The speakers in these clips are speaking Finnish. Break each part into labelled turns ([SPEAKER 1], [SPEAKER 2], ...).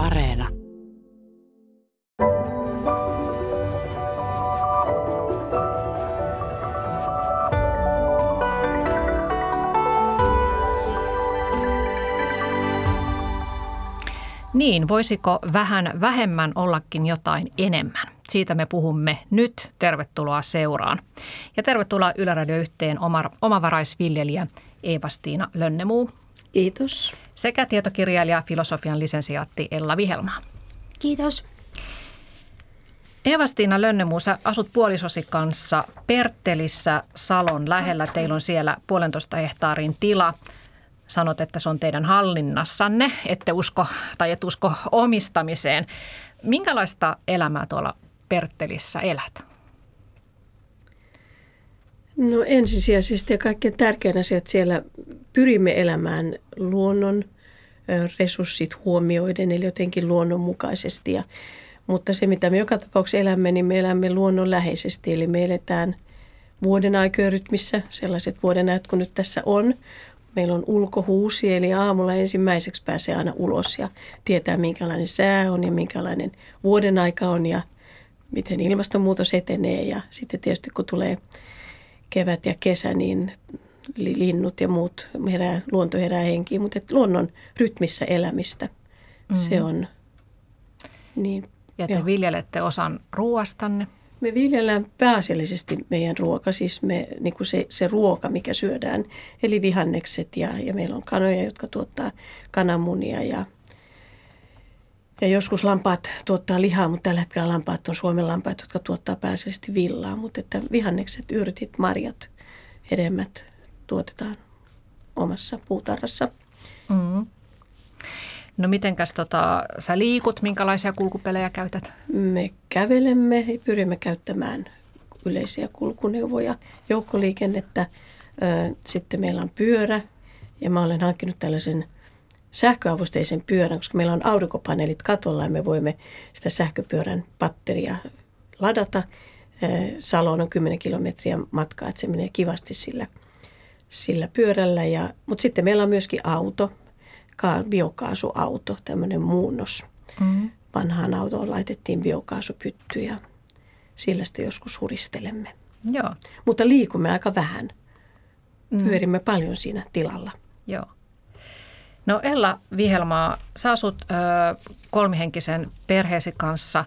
[SPEAKER 1] Areena.
[SPEAKER 2] Niin, voisiko vähän vähemmän ollakin jotain enemmän? Siitä me puhumme nyt. Tervetuloa seuraan. Ja tervetuloa Yläradio yhteen omavaraisviljelijä Eeva-Stiina Lönnemuu.
[SPEAKER 3] Kiitos.
[SPEAKER 2] Sekä tietokirjailija filosofian lisensiaatti Ella Vihelmaa.
[SPEAKER 4] Kiitos.
[SPEAKER 2] Eeva-Stiina sä asut puolisosi kanssa Perttelissä Salon lähellä. Teillä on siellä puolentoista hehtaarin tila. Sanot, että se on teidän hallinnassanne, ette usko tai et usko omistamiseen. Minkälaista elämää tuolla Perttelissä elät?
[SPEAKER 3] No ensisijaisesti ja kaikkein tärkein asia, että siellä pyrimme elämään luonnon resurssit huomioiden, eli jotenkin luonnonmukaisesti. Ja, mutta se, mitä me joka tapauksessa elämme, niin me elämme luonnonläheisesti, eli me eletään vuoden aikojen rytmissä, sellaiset vuoden kuin nyt tässä on. Meillä on ulkohuusi, eli aamulla ensimmäiseksi pääsee aina ulos ja tietää, minkälainen sää on ja minkälainen vuoden aika on ja miten ilmastonmuutos etenee. Ja sitten tietysti kun tulee kevät ja kesä, niin linnut ja muut herää, luonto herää henkiin, mutta luonnon rytmissä elämistä mm. se on.
[SPEAKER 2] Niin, ja te jo. viljelette osan ruoastanne?
[SPEAKER 3] Me viljellään pääasiallisesti meidän ruoka, siis me, niin kuin se, se ruoka, mikä syödään, eli vihannekset ja, ja meillä on kanoja, jotka tuottaa kananmunia ja, ja joskus lampaat tuottaa lihaa, mutta tällä hetkellä lampaat on Suomen lampaat, jotka tuottaa pääasiallisesti villaa, mutta että vihannekset, yrtit, marjat, hedelmät tuotetaan omassa puutarhassa. Mm.
[SPEAKER 2] No mitenkäs tota, sä liikut, minkälaisia kulkupelejä käytät?
[SPEAKER 3] Me kävelemme ja pyrimme käyttämään yleisiä kulkuneuvoja, joukkoliikennettä. Sitten meillä on pyörä ja mä olen hankkinut tällaisen sähköavusteisen pyörän, koska meillä on aurinkopaneelit katolla ja me voimme sitä sähköpyörän batteria ladata. Saloon on 10 kilometriä matkaa, että se menee kivasti sillä, sillä pyörällä. Ja, mutta sitten meillä on myöskin auto biokaasuauto, tämmöinen muunnos. Mm. Vanhaan autoon laitettiin biokaasupytty ja sillä sitten joskus huristelemme.
[SPEAKER 2] Joo.
[SPEAKER 3] Mutta liikumme aika vähän. Mm. Pyörimme paljon siinä tilalla.
[SPEAKER 2] Joo. No Ella Vihelmaa, sä asut ö, kolmihenkisen perheesi kanssa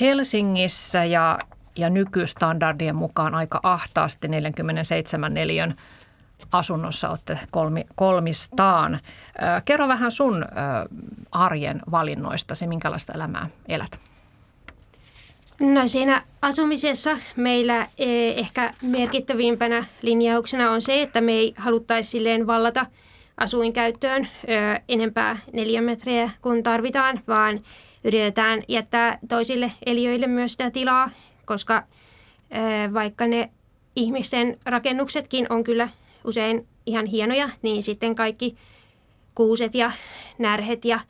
[SPEAKER 2] Helsingissä ja, ja nykystandardien mukaan aika ahtaasti 47 neliön asunnossa olette kolmi, kolmistaan. Kerro vähän sun arjen valinnoista, se minkälaista elämää elät.
[SPEAKER 4] No siinä asumisessa meillä e, ehkä merkittävimpänä linjauksena on se, että me ei haluttaisi silleen vallata asuinkäyttöön enempää neljä metriä kuin tarvitaan, vaan yritetään jättää toisille eliöille myös sitä tilaa, koska vaikka ne ihmisten rakennuksetkin on kyllä usein ihan hienoja, niin sitten kaikki kuuset ja närhet ja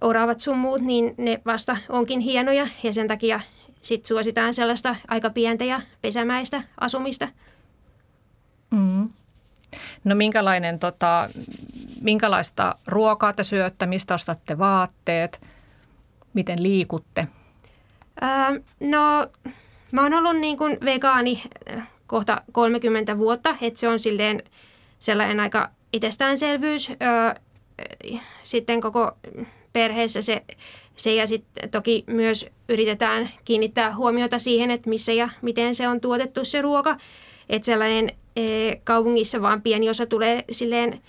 [SPEAKER 4] oravat sun muut, niin ne vasta onkin hienoja ja sen takia sitten suositaan sellaista aika pientä ja pesämäistä asumista.
[SPEAKER 2] Mm. No minkälainen, tota, minkälaista ruokaa te syötte, mistä ostatte vaatteet, miten liikutte?
[SPEAKER 4] Öö, no mä oon ollut niin kuin vegaani kohta 30 vuotta, että se on silleen sellainen aika itsestäänselvyys. sitten koko perheessä se, se ja sitten toki myös yritetään kiinnittää huomiota siihen, että missä ja miten se on tuotettu se ruoka. Että sellainen e, kaupungissa vaan pieni osa tulee silleen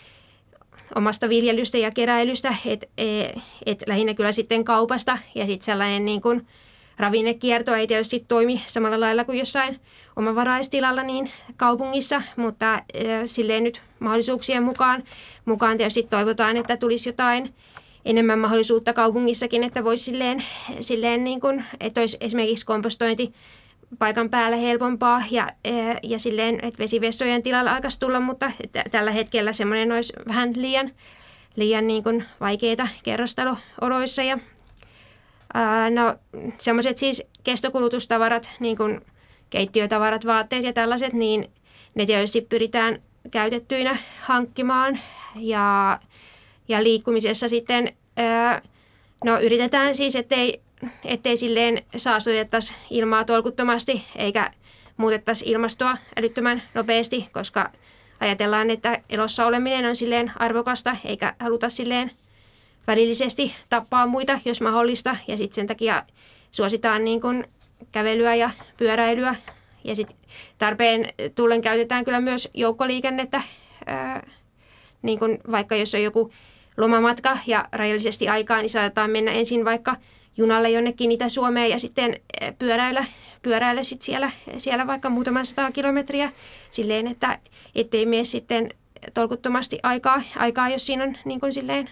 [SPEAKER 4] omasta viljelystä ja keräilystä, että e, et lähinnä kyllä sitten kaupasta. Ja sitten sellainen niin kuin – ravinnekierto ei tietysti toimi samalla lailla kuin jossain omavaraistilalla niin kaupungissa, mutta silleen nyt mahdollisuuksien mukaan, mukaan tietysti toivotaan, että tulisi jotain enemmän mahdollisuutta kaupungissakin, että voisi silleen, silleen niin kuin, että olisi esimerkiksi kompostointi paikan päällä helpompaa ja, ja silleen, että vesivessojen tilalla alkaisi tulla, mutta t- tällä hetkellä semmoinen olisi vähän liian, liian niin kuin vaikeita kerrostalooloissa ja no semmoiset siis kestokulutustavarat, niin kuin keittiötavarat, vaatteet ja tällaiset, niin ne tietysti pyritään käytettyinä hankkimaan. Ja, ja liikkumisessa sitten ää, no yritetään siis, ettei, ettei silleen saastutettaisi ilmaa tolkuttomasti eikä muutettaisi ilmastoa älyttömän nopeasti, koska ajatellaan, että elossa oleminen on silleen arvokasta eikä haluta silleen välillisesti tappaa muita, jos mahdollista. Ja sitten sen takia suositaan niin kuin kävelyä ja pyöräilyä. Ja sitten tarpeen tullen käytetään kyllä myös joukkoliikennettä, ää, niin kuin vaikka jos on joku lomamatka ja rajallisesti aikaa, niin saatetaan mennä ensin vaikka junalle jonnekin Itä-Suomeen ja sitten pyöräillä, pyöräillä sit siellä, siellä vaikka muutama sata kilometriä silleen, että ettei mene sitten tolkuttomasti aikaa, aikaa jos siinä on niin kuin silleen,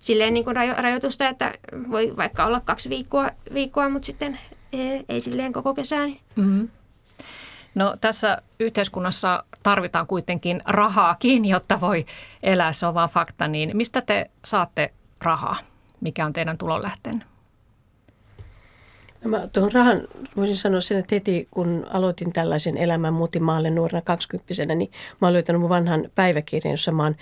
[SPEAKER 4] silleen niin kuin rajo, rajoitusta, että voi vaikka olla kaksi viikkoa, viikkoa mutta sitten ei, ei silleen koko kesään. Mm-hmm.
[SPEAKER 2] No tässä yhteiskunnassa tarvitaan kuitenkin rahaakin, jotta voi elää, se on vaan fakta. Niin mistä te saatte rahaa? Mikä on teidän tulonlähteen?
[SPEAKER 3] No mä tuohon rahan voisin sanoa sen, että heti kun aloitin tällaisen elämän muutin maalle nuorena kaksikymppisenä, niin mä oon löytänyt mun vanhan päiväkirjan, jossa mä oon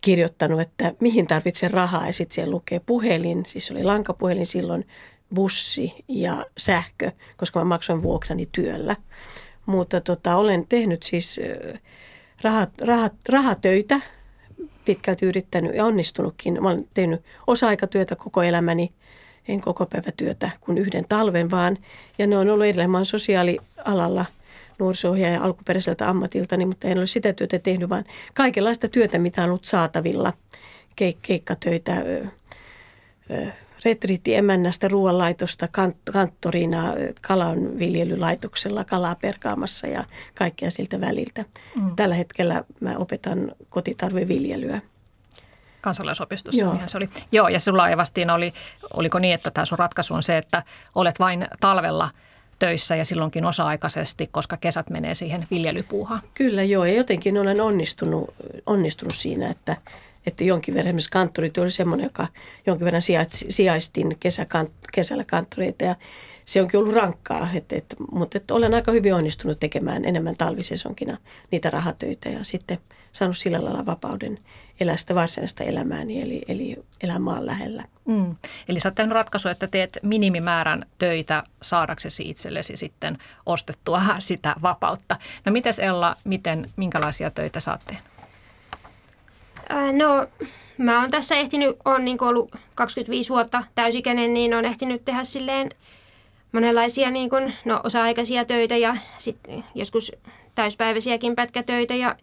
[SPEAKER 3] kirjoittanut, että mihin tarvitsen rahaa ja sitten siellä lukee puhelin, siis oli lankapuhelin silloin, bussi ja sähkö, koska mä maksoin vuokrani työllä. Mutta tota, olen tehnyt siis rahat, rahat, rahatöitä, pitkälti yrittänyt ja onnistunutkin. Mä olen tehnyt osa-aikatyötä koko elämäni, en koko työtä kuin yhden talven vaan. Ja ne on ollut edelleen, mä sosiaalialalla nuoriso alkuperäiseltä ammatiltani, mutta en ole sitä työtä tehnyt, vaan kaikenlaista työtä, mitä on ollut saatavilla. Keik- keikkatöitä, retriittiemännästä ruoanlaitosta kant- kanttorina kalanviljelylaitoksella kalaa perkaamassa ja kaikkea siltä väliltä. Mm. Tällä hetkellä mä opetan kotitarveviljelyä.
[SPEAKER 2] Kansalaisopistossa Joo. se oli. Joo, ja sulla Evastiin oli, oliko niin, että tämä sun ratkaisu on se, että olet vain talvella töissä ja silloinkin osa-aikaisesti, koska kesät menee siihen viljelypuuhaan.
[SPEAKER 3] Kyllä joo, ja jotenkin olen onnistunut, onnistunut siinä, että että jonkin verran esimerkiksi kanttorityö oli semmoinen, joka jonkin verran sijaistin kesäkant, kesällä kanttoreita ja se onkin ollut rankkaa, että, että, mutta että olen aika hyvin onnistunut tekemään enemmän talvisesonkina niitä rahatöitä ja sitten saanut sillä lailla vapauden elää sitä varsinaista elämääni, eli, eli elää maan lähellä. Mm.
[SPEAKER 2] Eli sä oot tehnyt ratkaisu, että teet minimimäärän töitä saadaksesi itsellesi sitten ostettua sitä vapautta. No mites Ella, miten, minkälaisia töitä sä oot tehnyt?
[SPEAKER 4] Ää, no, mä oon tässä ehtinyt, on niin ollut 25 vuotta täysikäinen, niin on ehtinyt tehdä silleen monenlaisia niin kuin, no, osa-aikaisia töitä ja sitten joskus täyspäiväisiäkin pätkätöitä ja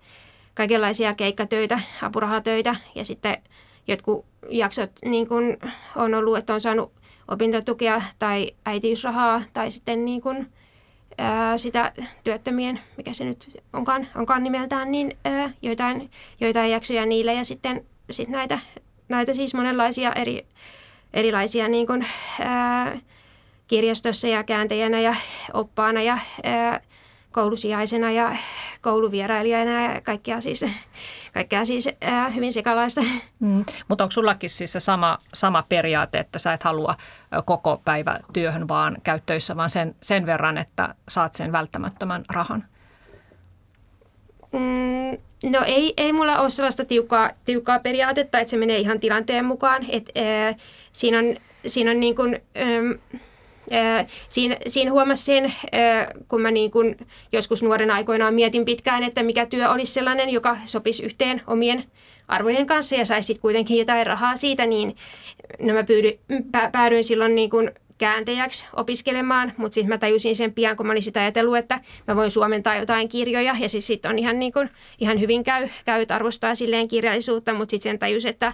[SPEAKER 4] kaikenlaisia keikkatöitä, apurahatöitä ja sitten jotkut jaksot niin kuin on ollut, että on saanut opintotukea tai äitiysrahaa tai sitten niin kuin, ää, sitä työttömien, mikä se nyt onkaan, onkaan nimeltään, niin ää, joitain, joitain jaksoja niillä ja sitten sit näitä, näitä siis monenlaisia eri, erilaisia niin kuin, ää, kirjastossa ja kääntäjänä ja oppaana ja ää, koulusijaisena ja kouluvierailijana ja kaikkea siis, kaikkea siis ää, hyvin sekalaista. Mm.
[SPEAKER 2] Mutta onko sullakin siis se sama, sama periaate, että sä et halua koko päivä työhön vaan käyttöissä, vaan sen, sen verran, että saat sen välttämättömän rahan?
[SPEAKER 4] Mm, no ei, ei mulla ole sellaista tiukkaa, tiukkaa periaatetta, että se menee ihan tilanteen mukaan. Et, ää, siinä on, siinä on niin kuin, Siinä, siinä huomasin sen, kun mä niin kun joskus nuoren aikoinaan mietin pitkään, että mikä työ olisi sellainen, joka sopisi yhteen omien arvojen kanssa ja saisi kuitenkin jotain rahaa siitä, niin no mä pyydy, päädyin silloin niin kun kääntäjäksi opiskelemaan, mutta sitten mä tajusin sen pian, kun mä olin sitä ajatellut, että mä voin suomentaa jotain kirjoja ja siis sitten on ihan, niin kun, ihan hyvin käy, käy arvostaa silleen kirjallisuutta, mutta sitten sen tajus, että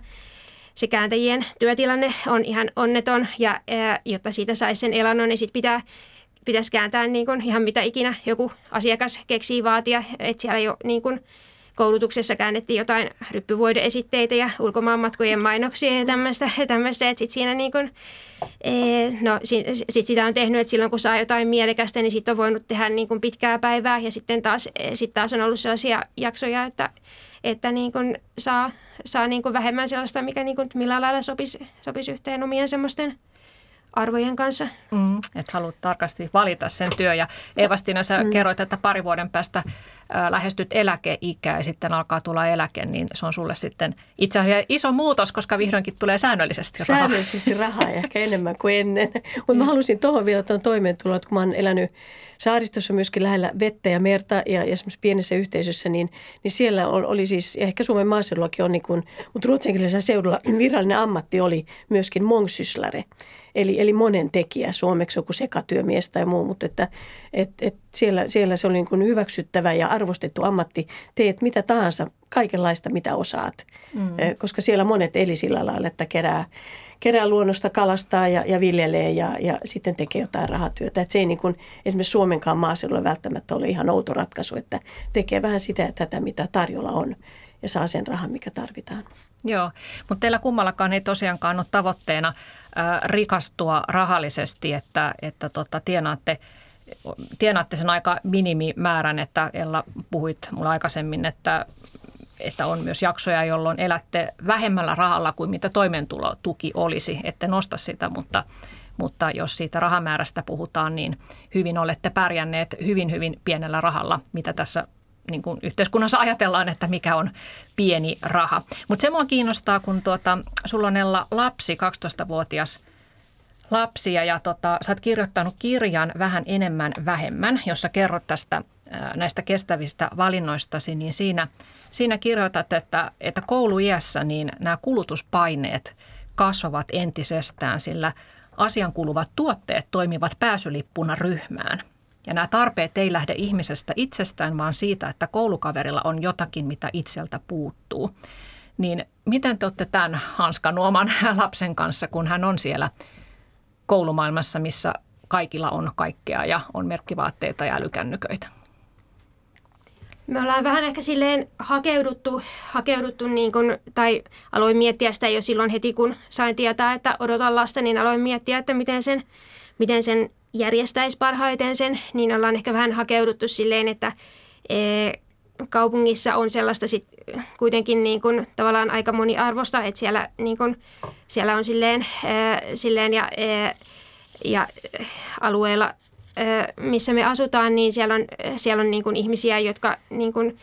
[SPEAKER 4] se kääntäjien työtilanne on ihan onneton ja ää, jotta siitä saisi sen elannon, niin sit pitää, pitäisi kääntää niin kuin ihan mitä ikinä joku asiakas keksii vaatia. Että siellä jo niin kuin koulutuksessa käännettiin jotain ryppyvuodeesitteitä ja ulkomaanmatkojen mainoksia ja tämmöistä. tämmöistä että sit siinä niin kuin, ee, no, sit sitä on tehnyt, että silloin kun saa jotain mielekästä, niin sitten on voinut tehdä niin kuin pitkää päivää ja sitten taas, sit taas on ollut sellaisia jaksoja, että, että niin kuin saa saa niin kuin vähemmän sellaista, mikä niin kuin millään lailla sopisi, sopisi yhteen omien semmoisten arvojen kanssa.
[SPEAKER 2] Mm, että haluat tarkasti valita sen työ. Ja Eevastina, sä mm. kerroit, että pari vuoden päästä lähestyt eläkeikää ja sitten alkaa tulla eläke, niin se on sulle sitten itse asiassa iso muutos, koska vihdoinkin tulee säännöllisesti
[SPEAKER 3] rahaa. Säännöllisesti rahaa ja ehkä enemmän kuin ennen. Mutta mä halusin tuohon vielä tuon toimeentulon, että kun mä oon elänyt saaristossa myöskin lähellä vettä ja merta ja, ja semmoisessa pienessä yhteisössä, niin, niin siellä oli siis, ja ehkä Suomen maaseudullakin on, niin kuin, mutta ruotsinkielisellä seudulla virallinen ammatti oli myöskin mongsyslare. Eli, eli monen tekijä, suomeksi joku sekatyömies tai muu, mutta että et, et siellä, siellä se oli niin kuin hyväksyttävä ja arvostettu ammatti. Teet mitä tahansa, kaikenlaista mitä osaat, mm. koska siellä monet eli sillä lailla, että kerää, kerää luonnosta, kalastaa ja, ja viljelee ja, ja sitten tekee jotain rahatyötä. Että se ei niin kuin esimerkiksi Suomenkaan maaseudulla välttämättä ole ihan outo ratkaisu, että tekee vähän sitä ja tätä, mitä tarjolla on ja saa sen rahan, mikä tarvitaan.
[SPEAKER 2] Joo, mutta teillä kummallakaan ei tosiaankaan ole tavoitteena rikastua rahallisesti, että, että tota, tienaatte, tienaatte sen aika minimimäärän, että Ella puhuit mulle aikaisemmin, että että on myös jaksoja, jolloin elätte vähemmällä rahalla kuin mitä toimeentulotuki olisi, ette nosta sitä, mutta, mutta jos siitä rahamäärästä puhutaan, niin hyvin olette pärjänneet hyvin, hyvin pienellä rahalla, mitä tässä niin kuin yhteiskunnassa ajatellaan, että mikä on pieni raha. Mutta se mua kiinnostaa, kun tuota, sulla on Ella lapsi, 12-vuotias lapsi, ja, ja tota, sä oot kirjoittanut kirjan vähän enemmän vähemmän, jossa kerrot tästä näistä kestävistä valinnoistasi, niin siinä, siinä kirjoitat, että, että kouluiässä niin nämä kulutuspaineet kasvavat entisestään, sillä asiankuluvat tuotteet toimivat pääsylippuna ryhmään. Ja nämä tarpeet ei lähde ihmisestä itsestään, vaan siitä, että koulukaverilla on jotakin, mitä itseltä puuttuu. Niin miten te olette tämän hanskan oman lapsen kanssa, kun hän on siellä koulumaailmassa, missä kaikilla on kaikkea ja on merkkivaatteita ja älykännyköitä?
[SPEAKER 4] Me ollaan vähän ehkä silleen hakeuduttu, hakeuduttu niin kun, tai aloin miettiä sitä jo silloin heti, kun sain tietää, että odotan lasta, niin aloin miettiä, että miten sen, miten sen järjestäisi parhaiten sen, niin ollaan ehkä vähän hakeuduttu silleen, että e, kaupungissa on sellaista sit kuitenkin niin kuin tavallaan aika moniarvosta, että siellä, niin kuin, siellä on silleen, e, silleen ja, e, ja alueella, missä me asutaan, niin siellä on, siellä on niin kuin ihmisiä, jotka niin kuin,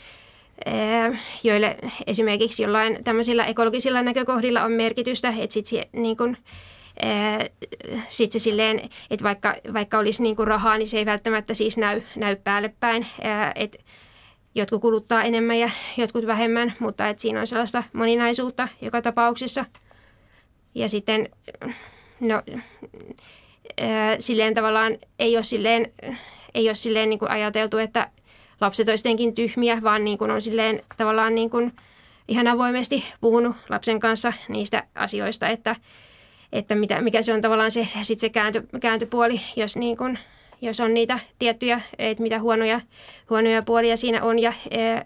[SPEAKER 4] joille esimerkiksi jollain tämmöisillä ekologisilla näkökohdilla on merkitystä, että sitten niin kuin, sitten se silleen, että vaikka, vaikka olisi niin kuin rahaa, niin se ei välttämättä siis näy, näy päälle päin. Että jotkut kuluttaa enemmän ja jotkut vähemmän, mutta että siinä on sellaista moninaisuutta joka tapauksessa. Ja sitten, no, silleen tavallaan ei ole silleen, ei ole silleen niin kuin ajateltu, että lapset olisivat tyhmiä, vaan niin kuin on silleen tavallaan niin kuin ihan avoimesti puhunut lapsen kanssa niistä asioista, että, että mitä, mikä se on tavallaan se, sit se kääntö, kääntöpuoli, jos, niin kun, jos on niitä tiettyjä, että mitä huonoja, huonoja puolia siinä on. Ja, e,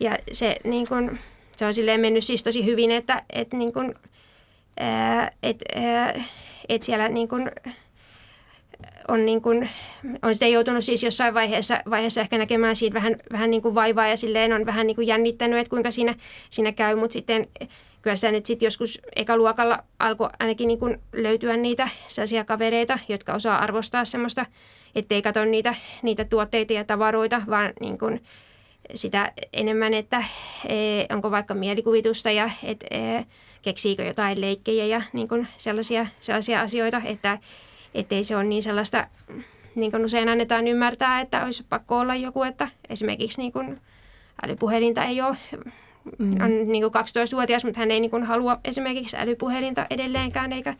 [SPEAKER 4] ja se, niin kun, se on silleen mennyt siis tosi hyvin, että et, niin kun, e, et, e, et siellä niin kun, on, niin kun, on sitä joutunut siis jossain vaiheessa, vaiheessa ehkä näkemään siitä vähän, vähän niin kuin vaivaa ja silleen on vähän niin kuin jännittänyt, että kuinka siinä, siinä käy, mutta sitten kyllä sitä nyt sitten joskus ekaluokalla alkoi ainakin niin kuin löytyä niitä sellaisia kavereita, jotka osaa arvostaa semmoista, ettei katso niitä, niitä tuotteita ja tavaroita, vaan niin kuin sitä enemmän, että e, onko vaikka mielikuvitusta ja et, e, keksiikö jotain leikkejä ja niin kuin sellaisia, sellaisia asioita, että ettei se ole niin sellaista, niin kuin usein annetaan ymmärtää, että olisi pakko olla joku, että esimerkiksi niin kuin älypuhelinta ei ole mm. on niin kuin 12-vuotias, mutta hän ei niin kuin halua esimerkiksi älypuhelinta edelleenkään, eikä,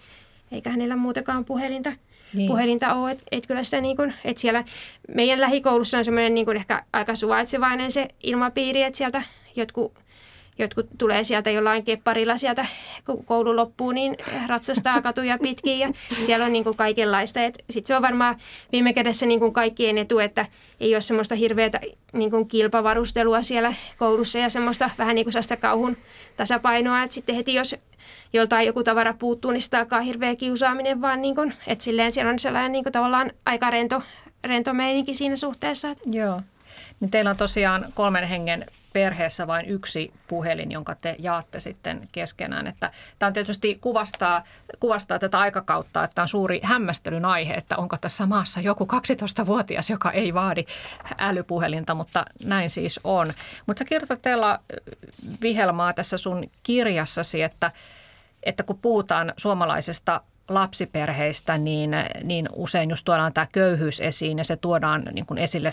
[SPEAKER 4] eikä hänellä muutakaan puhelinta, niin. puhelinta ole. Että et kyllä sitä niin kuin, että siellä meidän lähikoulussa on semmoinen niin kuin ehkä aika suvaitsevainen se ilmapiiri, että sieltä jotkut jotkut tulee sieltä jollain kepparilla sieltä, kun koulu loppuu, niin ratsastaa katuja pitkin ja siellä on niin kuin kaikenlaista. Sitten se on varmaan viime kädessä niin kuin kaikkien etu, että ei ole semmoista hirveätä niin kuin kilpavarustelua siellä koulussa ja semmoista vähän niin kuin sellaista kauhun tasapainoa, että sitten heti jos joltain joku tavara puuttuu, niin sitä alkaa hirveä kiusaaminen, vaan niin kuin, että silleen siellä on sellainen niin kuin tavallaan aika rento, rento meininki siinä suhteessa.
[SPEAKER 2] Joo. Niin teillä on tosiaan kolmen hengen perheessä vain yksi puhelin, jonka te jaatte sitten keskenään. Että tämä on tietysti kuvastaa, kuvastaa tätä aikakautta, että on suuri hämmästelyn aihe, että onko tässä maassa joku 12-vuotias, joka ei vaadi älypuhelinta, mutta näin siis on. Mutta sä kirjoitat teillä Vihelmaa tässä sun kirjassasi, että, että kun puhutaan suomalaisesta lapsiperheistä, niin, niin usein just tuodaan tämä köyhyys esiin ja se tuodaan niin kuin esille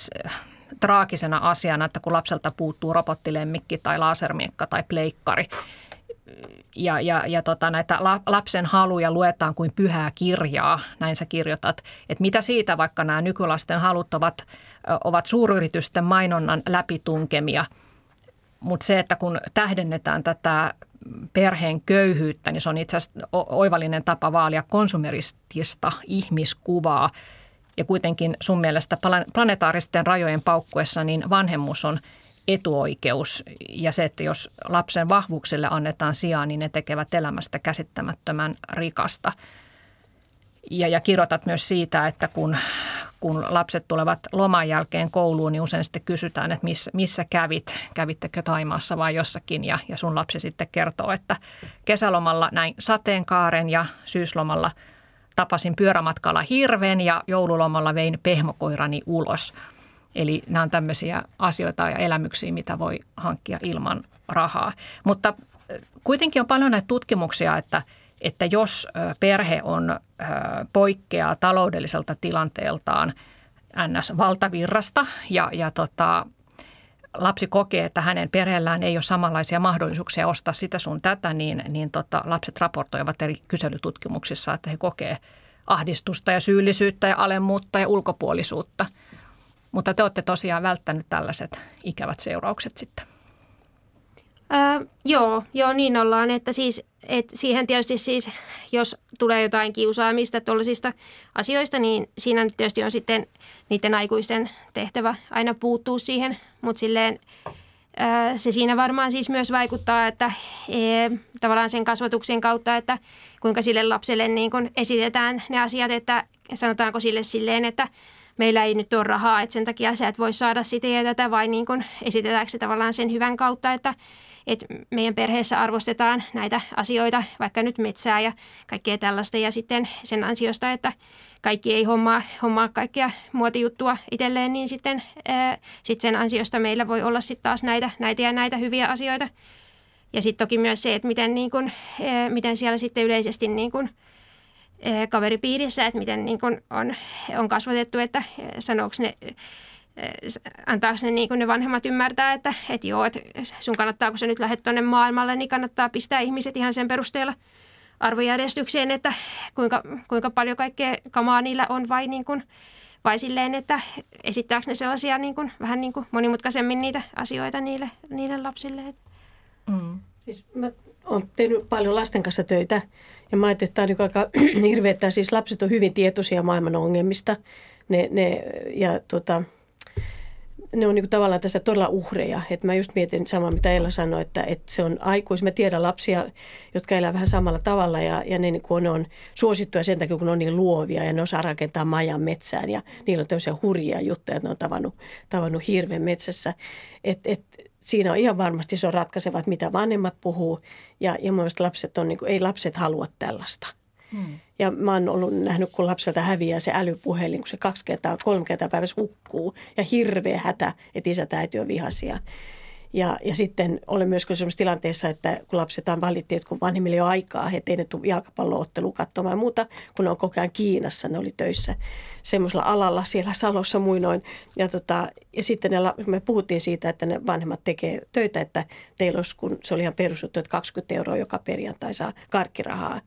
[SPEAKER 2] traagisena asiana, että kun lapselta puuttuu robottilemmikki tai lasermiekka tai pleikkari, ja, ja, ja tota, näitä lapsen haluja luetaan kuin pyhää kirjaa, näin sä kirjoitat. Että mitä siitä, vaikka nämä nykylasten halut ovat, ovat suuryritysten mainonnan läpitunkemia, mutta se, että kun tähdennetään tätä perheen köyhyyttä, niin se on itse asiassa oivallinen tapa vaalia konsumeristista ihmiskuvaa – ja kuitenkin sun mielestä planetaaristen rajojen paukkuessa niin vanhemmuus on etuoikeus ja se, että jos lapsen vahvuuksille annetaan sijaa, niin ne tekevät elämästä käsittämättömän rikasta. Ja, ja kirjoitat myös siitä, että kun, kun lapset tulevat loman jälkeen kouluun, niin usein sitten kysytään, että missä, missä kävit, kävittekö Taimaassa vai jossakin. Ja, ja sun lapsi sitten kertoo, että kesälomalla näin sateenkaaren ja syyslomalla – tapasin pyörämatkalla hirven ja joululomalla vein pehmokoirani ulos. Eli nämä on tämmöisiä asioita ja elämyksiä, mitä voi hankkia ilman rahaa. Mutta kuitenkin on paljon näitä tutkimuksia, että, että jos perhe on poikkeaa taloudelliselta tilanteeltaan NS-valtavirrasta ja, ja tota, lapsi kokee, että hänen perheellään ei ole samanlaisia mahdollisuuksia ostaa sitä sun tätä, niin, niin tota, lapset raportoivat eri kyselytutkimuksissa, että he kokee ahdistusta ja syyllisyyttä ja alemmuutta ja ulkopuolisuutta. Mutta te olette tosiaan välttänyt tällaiset ikävät seuraukset sitten.
[SPEAKER 4] Ää, joo, joo, niin ollaan, että siis et siihen tietysti siis, jos tulee jotain kiusaamista tuollaisista asioista, niin siinä tietysti on sitten niiden aikuisten tehtävä aina puuttuu siihen, mutta silleen se siinä varmaan siis myös vaikuttaa, että e, tavallaan sen kasvatuksen kautta, että kuinka sille lapselle niin kun esitetään ne asiat, että sanotaanko sille silleen, että meillä ei nyt ole rahaa, että sen takia sä et voi saada sitä ja tätä, vai niin kun esitetäänkö se tavallaan sen hyvän kautta, että että meidän perheessä arvostetaan näitä asioita, vaikka nyt metsää ja kaikkea tällaista. Ja sitten sen ansiosta, että kaikki ei hommaa, hommaa kaikkea muotijuttua itselleen, niin sitten ää, sit sen ansiosta meillä voi olla sitten taas näitä, näitä ja näitä hyviä asioita. Ja sitten toki myös se, että miten, niin kun, ää, miten siellä sitten yleisesti niin kun, ää, kaveripiirissä, että miten niin kun on, on kasvatettu, että sanooko ne antaako ne, niin ne vanhemmat ymmärtää, että, että joo, että sun kannattaa, kun sä nyt lähdet tuonne maailmalle, niin kannattaa pistää ihmiset ihan sen perusteella arvojärjestykseen, että kuinka, kuinka paljon kaikkea kamaa niillä on vai, niin kuin, vai silleen, että esittääkö ne sellaisia niin kuin, vähän niin kuin monimutkaisemmin niitä asioita niille, niille lapsille.
[SPEAKER 3] Mm. Siis mä olen tehnyt paljon lasten kanssa töitä ja mä ajattelin, että tämä on aika hirveä, siis lapset on hyvin tietoisia maailman ongelmista. Ne, ne, ja tota, ne on niin tavallaan tässä todella uhreja. Et mä just mietin samaa, mitä Ella sanoi, että, että se on aikuis. Mä tiedän lapsia, jotka elää vähän samalla tavalla ja, ja ne, niin kun ne on suosittuja sen takia, kun ne on niin luovia ja ne osaa rakentaa majan metsään ja niillä on tämmöisiä hurjia juttuja, että ne on tavannut, tavannut hirven metsässä. Et, et, siinä on ihan varmasti se on ratkaiseva, että mitä vanhemmat puhuu ja, ja mun lapset on, niin kuin, ei lapset halua tällaista. Hmm. Ja mä oon ollut nähnyt, kun lapselta häviää se älypuhelin, kun se kaksi kertaa, kolme kertaa päivässä hukkuu. Ja hirveä hätä, että isä ja äiti on vihaisia. Ja, ja sitten olen myös sellaisessa tilanteessa, että kun lapset on valitti, että kun vanhemmille ole aikaa, he ei ne tule jalkapalloottelua katsomaan ja muuta, kun ne on koko ajan Kiinassa, ne oli töissä semmoisella alalla siellä Salossa muinoin. Ja, tota, ja sitten ne, me puhuttiin siitä, että ne vanhemmat tekee töitä, että teillä olisi, kun se oli ihan perusjuttu, että 20 euroa joka perjantai saa karkkirahaa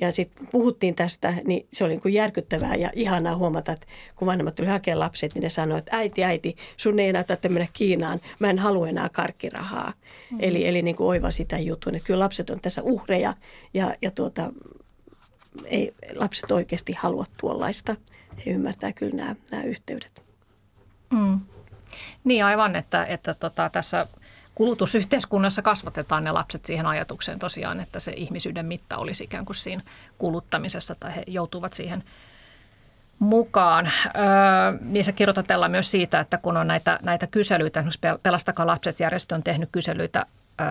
[SPEAKER 3] ja sitten puhuttiin tästä, niin se oli niin kuin järkyttävää ja ihanaa huomata, että kun vanhemmat tuli hakea lapset, niin ne sanoivat, että äiti, äiti, sun ei enää tarvitse mennä Kiinaan, mä en halua enää karkkirahaa. Mm-hmm. Eli, eli niin kuin oiva sitä jutun, että kyllä lapset on tässä uhreja ja, ja tuota, ei lapset oikeasti halua tuollaista. He ymmärtää kyllä nämä, nämä yhteydet.
[SPEAKER 2] Mm. Niin aivan, että, että tota, tässä kulutusyhteiskunnassa kasvatetaan ne lapset siihen ajatukseen tosiaan, että se ihmisyyden mitta olisi ikään kuin siinä kuluttamisessa tai he joutuvat siihen mukaan. Öö, niissä kirjoitetellaan myös siitä, että kun on näitä, näitä kyselyitä, esimerkiksi Pelastakaa lapset järjestö on tehnyt kyselyitä öö,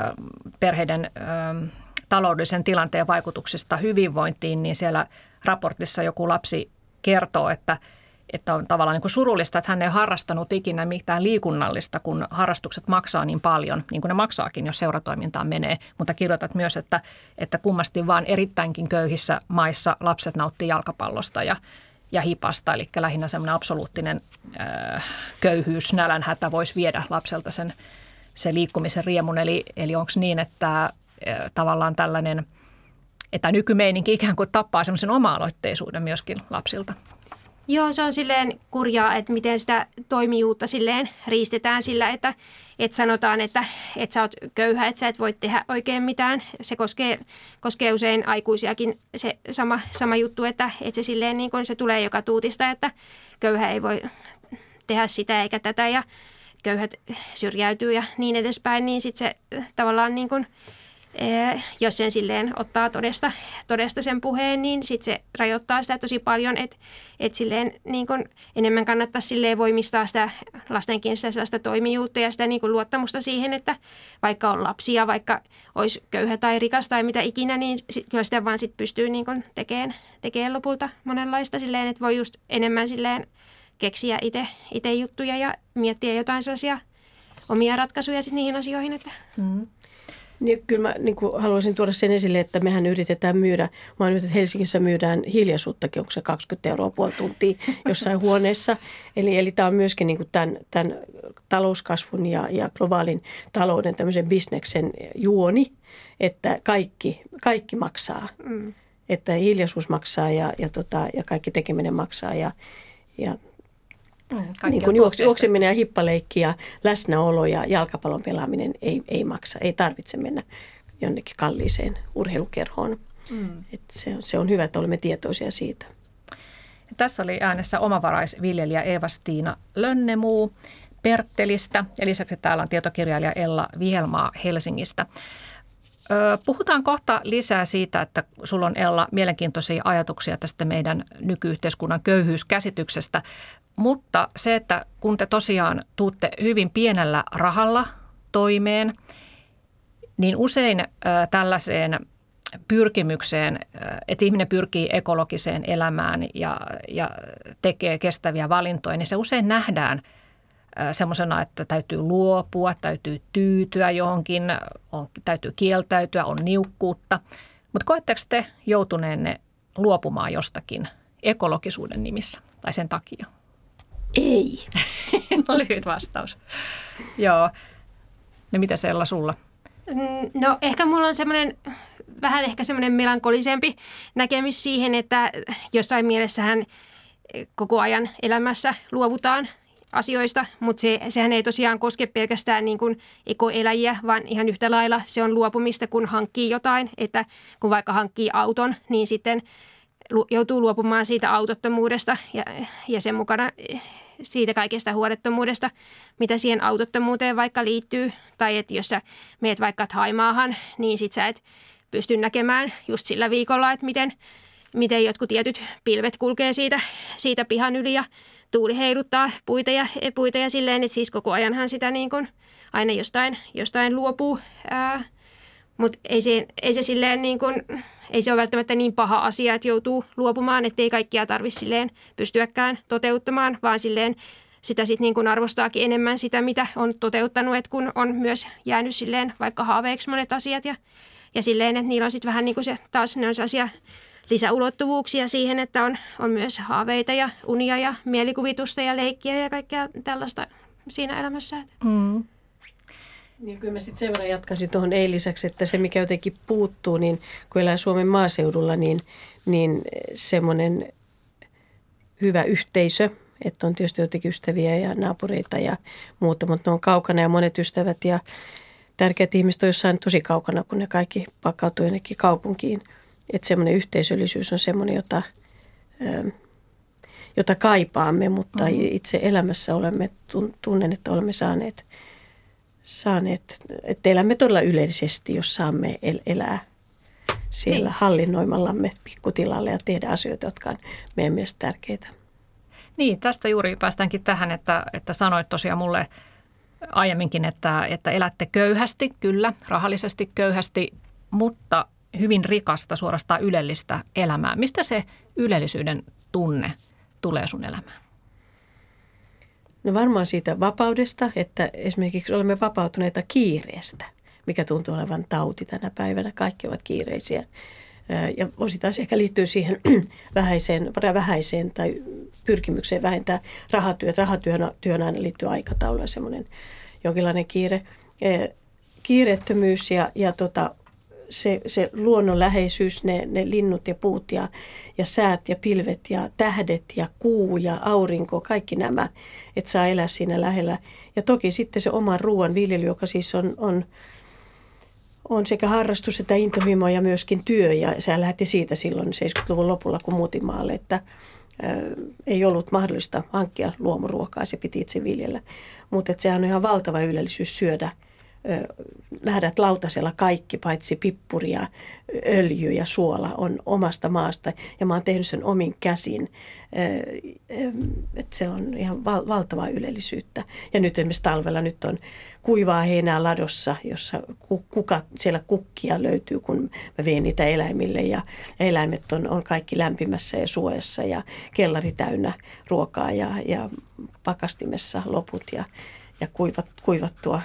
[SPEAKER 2] perheiden öö, taloudellisen tilanteen vaikutuksista hyvinvointiin, niin siellä raportissa joku lapsi kertoo, että – että on tavallaan niin kuin surullista, että hän ei harrastanut ikinä mitään liikunnallista, kun harrastukset maksaa niin paljon, niin kuin ne maksaakin, jos seuratoimintaan menee. Mutta kirjoitat myös, että, että kummasti vaan erittäinkin köyhissä maissa lapset nauttii jalkapallosta ja, ja hipasta, eli lähinnä semmoinen absoluuttinen äh, köyhyys, nälänhätä voisi viedä lapselta sen, sen liikkumisen riemun. Eli, eli onko niin, että äh, tavallaan tällainen, että nykymeininki ikään kuin tappaa semmoisen oma-aloitteisuuden myöskin lapsilta?
[SPEAKER 4] Joo, se on silleen kurjaa, että miten sitä toimijuutta silleen riistetään sillä, että, että sanotaan, että, että sä oot köyhä, että sä et voi tehdä oikein mitään. Se koskee, koskee usein aikuisiakin se sama, sama juttu, että, että se silleen niin kun se tulee joka tuutista, että köyhä ei voi tehdä sitä eikä tätä ja köyhät syrjäytyy ja niin edespäin, niin sitten se tavallaan niin kuin – jos sen silleen ottaa todesta, todesta sen puheen, niin sit se rajoittaa sitä tosi paljon, että et silleen niin kun enemmän kannattaa silleen voimistaa sitä lastenkin sitä sellaista toimijuutta ja sitä niin kun luottamusta siihen, että vaikka on lapsia, vaikka olisi köyhä tai rikas tai mitä ikinä, niin sit, kyllä sitä vaan sit pystyy niin kun tekemään, tekemään lopulta monenlaista silleen, että voi just enemmän silleen keksiä itse juttuja ja miettiä jotain sellaisia omia ratkaisuja sit niihin asioihin. Että. Mm.
[SPEAKER 3] Niin, kyllä mä niin kuin haluaisin tuoda sen esille, että mehän yritetään myydä, mä oon nyt, että Helsingissä myydään hiljaisuuttakin, onko se 20 euroa puoli tuntia jossain huoneessa. Eli, eli tämä on myöskin niin kuin tämän, tämän talouskasvun ja, ja globaalin talouden tämmöisen bisneksen juoni, että kaikki, kaikki maksaa. Mm. Että hiljaisuus maksaa ja, ja, tota, ja kaikki tekeminen maksaa ja, ja Mm, niin kuin juoks, juokseminen ja hippaleikki ja läsnäolo ja jalkapallon pelaaminen ei, ei maksa. Ei tarvitse mennä jonnekin kalliiseen urheilukerhoon. Mm. Et se, se on hyvä, että olemme tietoisia siitä.
[SPEAKER 2] Tässä oli äänessä omavaraisviljelijä Eeva-Stiina Lönnemuu Perttelistä ja lisäksi täällä on tietokirjailija Ella Vihelmaa Helsingistä. Puhutaan kohta lisää siitä, että sulla on Ella mielenkiintoisia ajatuksia tästä meidän nykyyhteiskunnan köyhyyskäsityksestä. Mutta se, että kun te tosiaan tuutte hyvin pienellä rahalla toimeen, niin usein tällaiseen pyrkimykseen, että ihminen pyrkii ekologiseen elämään ja, ja tekee kestäviä valintoja, niin se usein nähdään semmoisena, että täytyy luopua, täytyy tyytyä johonkin, on, täytyy kieltäytyä, on niukkuutta. Mutta koetteko te joutuneenne luopumaan jostakin ekologisuuden nimissä tai sen takia?
[SPEAKER 3] Ei.
[SPEAKER 2] no lyhyt vastaus. Joo. No mitä Sella sulla?
[SPEAKER 4] Mm, no ehkä mulla on semmoinen vähän ehkä semmoinen melankolisempi näkemys siihen, että jossain mielessähän koko ajan elämässä luovutaan asioista, mutta se, sehän ei tosiaan koske pelkästään niin kuin ekoeläjiä, vaan ihan yhtä lailla se on luopumista, kun hankkii jotain. Että kun vaikka hankkii auton, niin sitten joutuu luopumaan siitä autottomuudesta ja, ja sen mukana siitä kaikesta huolettomuudesta, mitä siihen autottomuuteen vaikka liittyy. Tai että jos sä meet vaikka Haimaahan, niin sit sä et pysty näkemään just sillä viikolla, että miten, miten jotkut tietyt pilvet kulkee siitä, siitä pihan yli ja tuuli heiluttaa puita ja, puita ja silleen, että siis koko ajanhan sitä niin kuin aina jostain, jostain luopuu. Mutta ei se, ei se silleen niin kuin, ei se ole välttämättä niin paha asia, että joutuu luopumaan, ettei kaikkia tarvitse silleen pystyäkään toteuttamaan, vaan silleen sitä sitten niin kuin arvostaakin enemmän sitä, mitä on toteuttanut, että kun on myös jäänyt silleen vaikka haaveiksi monet asiat ja, ja silleen, että niillä on sitten vähän niin kuin se taas ne on sellaisia lisäulottuvuuksia siihen, että on, on myös haaveita ja unia ja mielikuvitusta ja leikkiä ja kaikkea tällaista siinä elämässä. Mm.
[SPEAKER 3] Niin kyllä mä sitten sen verran jatkaisin tuohon eiliseksi, että se mikä jotenkin puuttuu, niin kun elää Suomen maaseudulla, niin, niin semmoinen hyvä yhteisö, että on tietysti jotenkin ystäviä ja naapureita ja muuta, mutta ne on kaukana ja monet ystävät ja tärkeät ihmiset on jossain tosi kaukana, kun ne kaikki pakkautuu jonnekin kaupunkiin. Että semmoinen yhteisöllisyys on semmoinen, jota, jota kaipaamme, mutta mm-hmm. itse elämässä olemme, tunnen, että olemme saaneet – saaneet, että elämme todella yleisesti, jos saamme el- elää siellä niin. hallinnoimallamme pikkutilalla ja tehdä asioita, jotka on meidän mielestä tärkeitä.
[SPEAKER 2] Niin, tästä juuri päästäänkin tähän, että, että sanoit tosiaan mulle aiemminkin, että, että elätte köyhästi, kyllä, rahallisesti köyhästi, mutta hyvin rikasta, suorastaan ylellistä elämää. Mistä se ylellisyyden tunne tulee sun elämään?
[SPEAKER 3] No varmaan siitä vapaudesta, että esimerkiksi olemme vapautuneita kiireestä, mikä tuntuu olevan tauti tänä päivänä. Kaikki ovat kiireisiä. Ja osittain se ehkä liittyy siihen vähäiseen, vähäiseen tai pyrkimykseen vähentää rahatyöt. Rahatyön aina liittyy aikatauluun semmoinen jonkinlainen kiire. Kiireettömyys ja, ja tota, se, se luonnonläheisyys, ne, ne linnut ja puut ja, ja säät ja pilvet ja tähdet ja kuu ja aurinko, kaikki nämä, että saa elää siinä lähellä. Ja toki sitten se oman ruoan viljely, joka siis on, on, on sekä harrastus että intohimo ja myöskin työ. Ja se lähti siitä silloin 70-luvun lopulla, kun muutin maalle, että ei ollut mahdollista hankkia luomuruokaa, se piti itse viljellä. Mutta sehän on ihan valtava ylellisyys syödä – lähdät lautasella kaikki, paitsi pippuri ja öljy ja suola on omasta maasta. Ja mä oon tehnyt sen omin käsin. Että se on ihan val- valtavaa ylellisyyttä. Ja nyt esimerkiksi talvella nyt on kuivaa heinää ladossa, jossa kuka, siellä kukkia löytyy, kun mä vien niitä eläimille. Ja eläimet on, on kaikki lämpimässä ja suojassa ja kellari täynnä ruokaa ja, ja pakastimessa loput ja, ja kuivat, kuivattua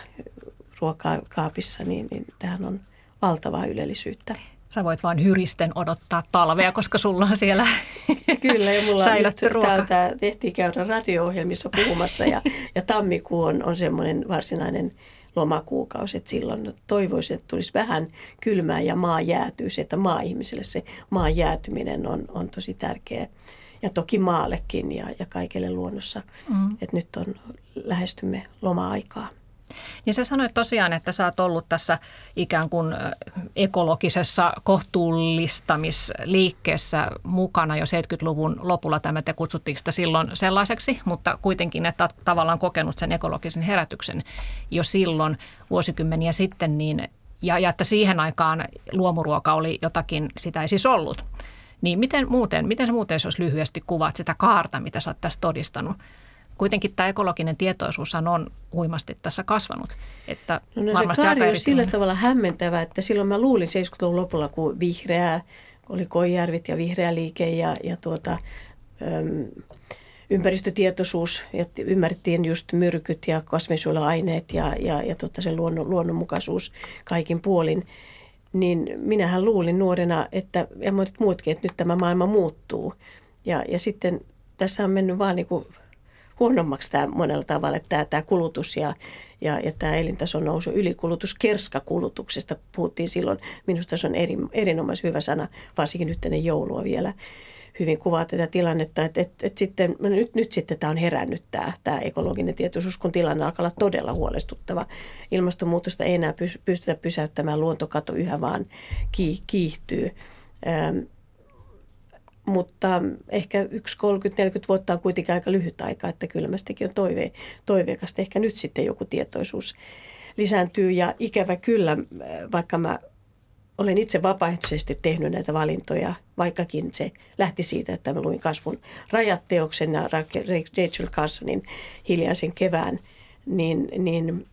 [SPEAKER 3] ruokakaapissa, niin, niin tähän on valtavaa ylellisyyttä.
[SPEAKER 2] Sä voit vain hyristen odottaa talvea, koska sulla on siellä
[SPEAKER 3] Kyllä, ja mulla on nyt ruoka. Tämä tehtiin käydä radio-ohjelmissa puhumassa ja, ja tammikuu on, on semmoinen varsinainen lomakuukausi, että silloin toivoisin, että tulisi vähän kylmää ja maa jäätyisi, että maa-ihmiselle se maan jäätyminen on, on tosi tärkeä. Ja toki maallekin ja, ja kaikille luonnossa, mm. että nyt on lähestymme loma-aikaa.
[SPEAKER 2] Niin sä sanoit tosiaan, että sä oot ollut tässä ikään kuin ekologisessa kohtuullistamisliikkeessä mukana jo 70-luvun lopulla. Tämä te kutsuttiin sitä silloin sellaiseksi, mutta kuitenkin, että oot tavallaan kokenut sen ekologisen herätyksen jo silloin vuosikymmeniä sitten, niin ja, ja että siihen aikaan luomuruoka oli jotakin, sitä ei siis ollut. Niin miten muuten, miten sä muuten, jos lyhyesti kuvaat sitä kaarta, mitä sä oot tässä todistanut kuitenkin tämä ekologinen tietoisuus on huimasti tässä kasvanut. Että
[SPEAKER 3] no, no se kaari on sillä tavalla hämmentävä, että silloin mä luulin 70-luvun lopulla, kun vihreää, oli Koijärvit ja vihreä liike ja, ja tuota, äm, ympäristötietoisuus, ja ymmärrettiin just myrkyt ja kasvinsuojeluaineet ja, ja, ja tuota, se luonnon, luonnonmukaisuus kaikin puolin. Niin minähän luulin nuorena, että ja monet muutkin, että nyt tämä maailma muuttuu. Ja, ja sitten tässä on mennyt vaan niin kuin huonommaksi tämä monella tavalla, että tämä, tämä kulutus ja, ja, ja tämä elintason nousu, ylikulutus, kerskakulutuksesta puhuttiin silloin. Minusta se on eri, erinomaisen hyvä sana, varsinkin nyt ennen joulua vielä hyvin kuvaa tätä tilannetta, että, että, että sitten, no nyt, nyt sitten tämä on herännyt tämä, tämä ekologinen tietoisuus, kun tilanne alkaa olla todella huolestuttava. Ilmastonmuutosta ei enää pystytä pysäyttämään, luontokato yhä vaan kiihtyy mutta ehkä yksi 30-40 vuotta on kuitenkin aika lyhyt aika, että kyllä mä on toive, toiveikasta. Ehkä nyt sitten joku tietoisuus lisääntyy ja ikävä kyllä, vaikka mä olen itse vapaaehtoisesti tehnyt näitä valintoja, vaikkakin se lähti siitä, että mä luin kasvun rajat teoksen ja Rachel Carsonin hiljaisen kevään, niin, niin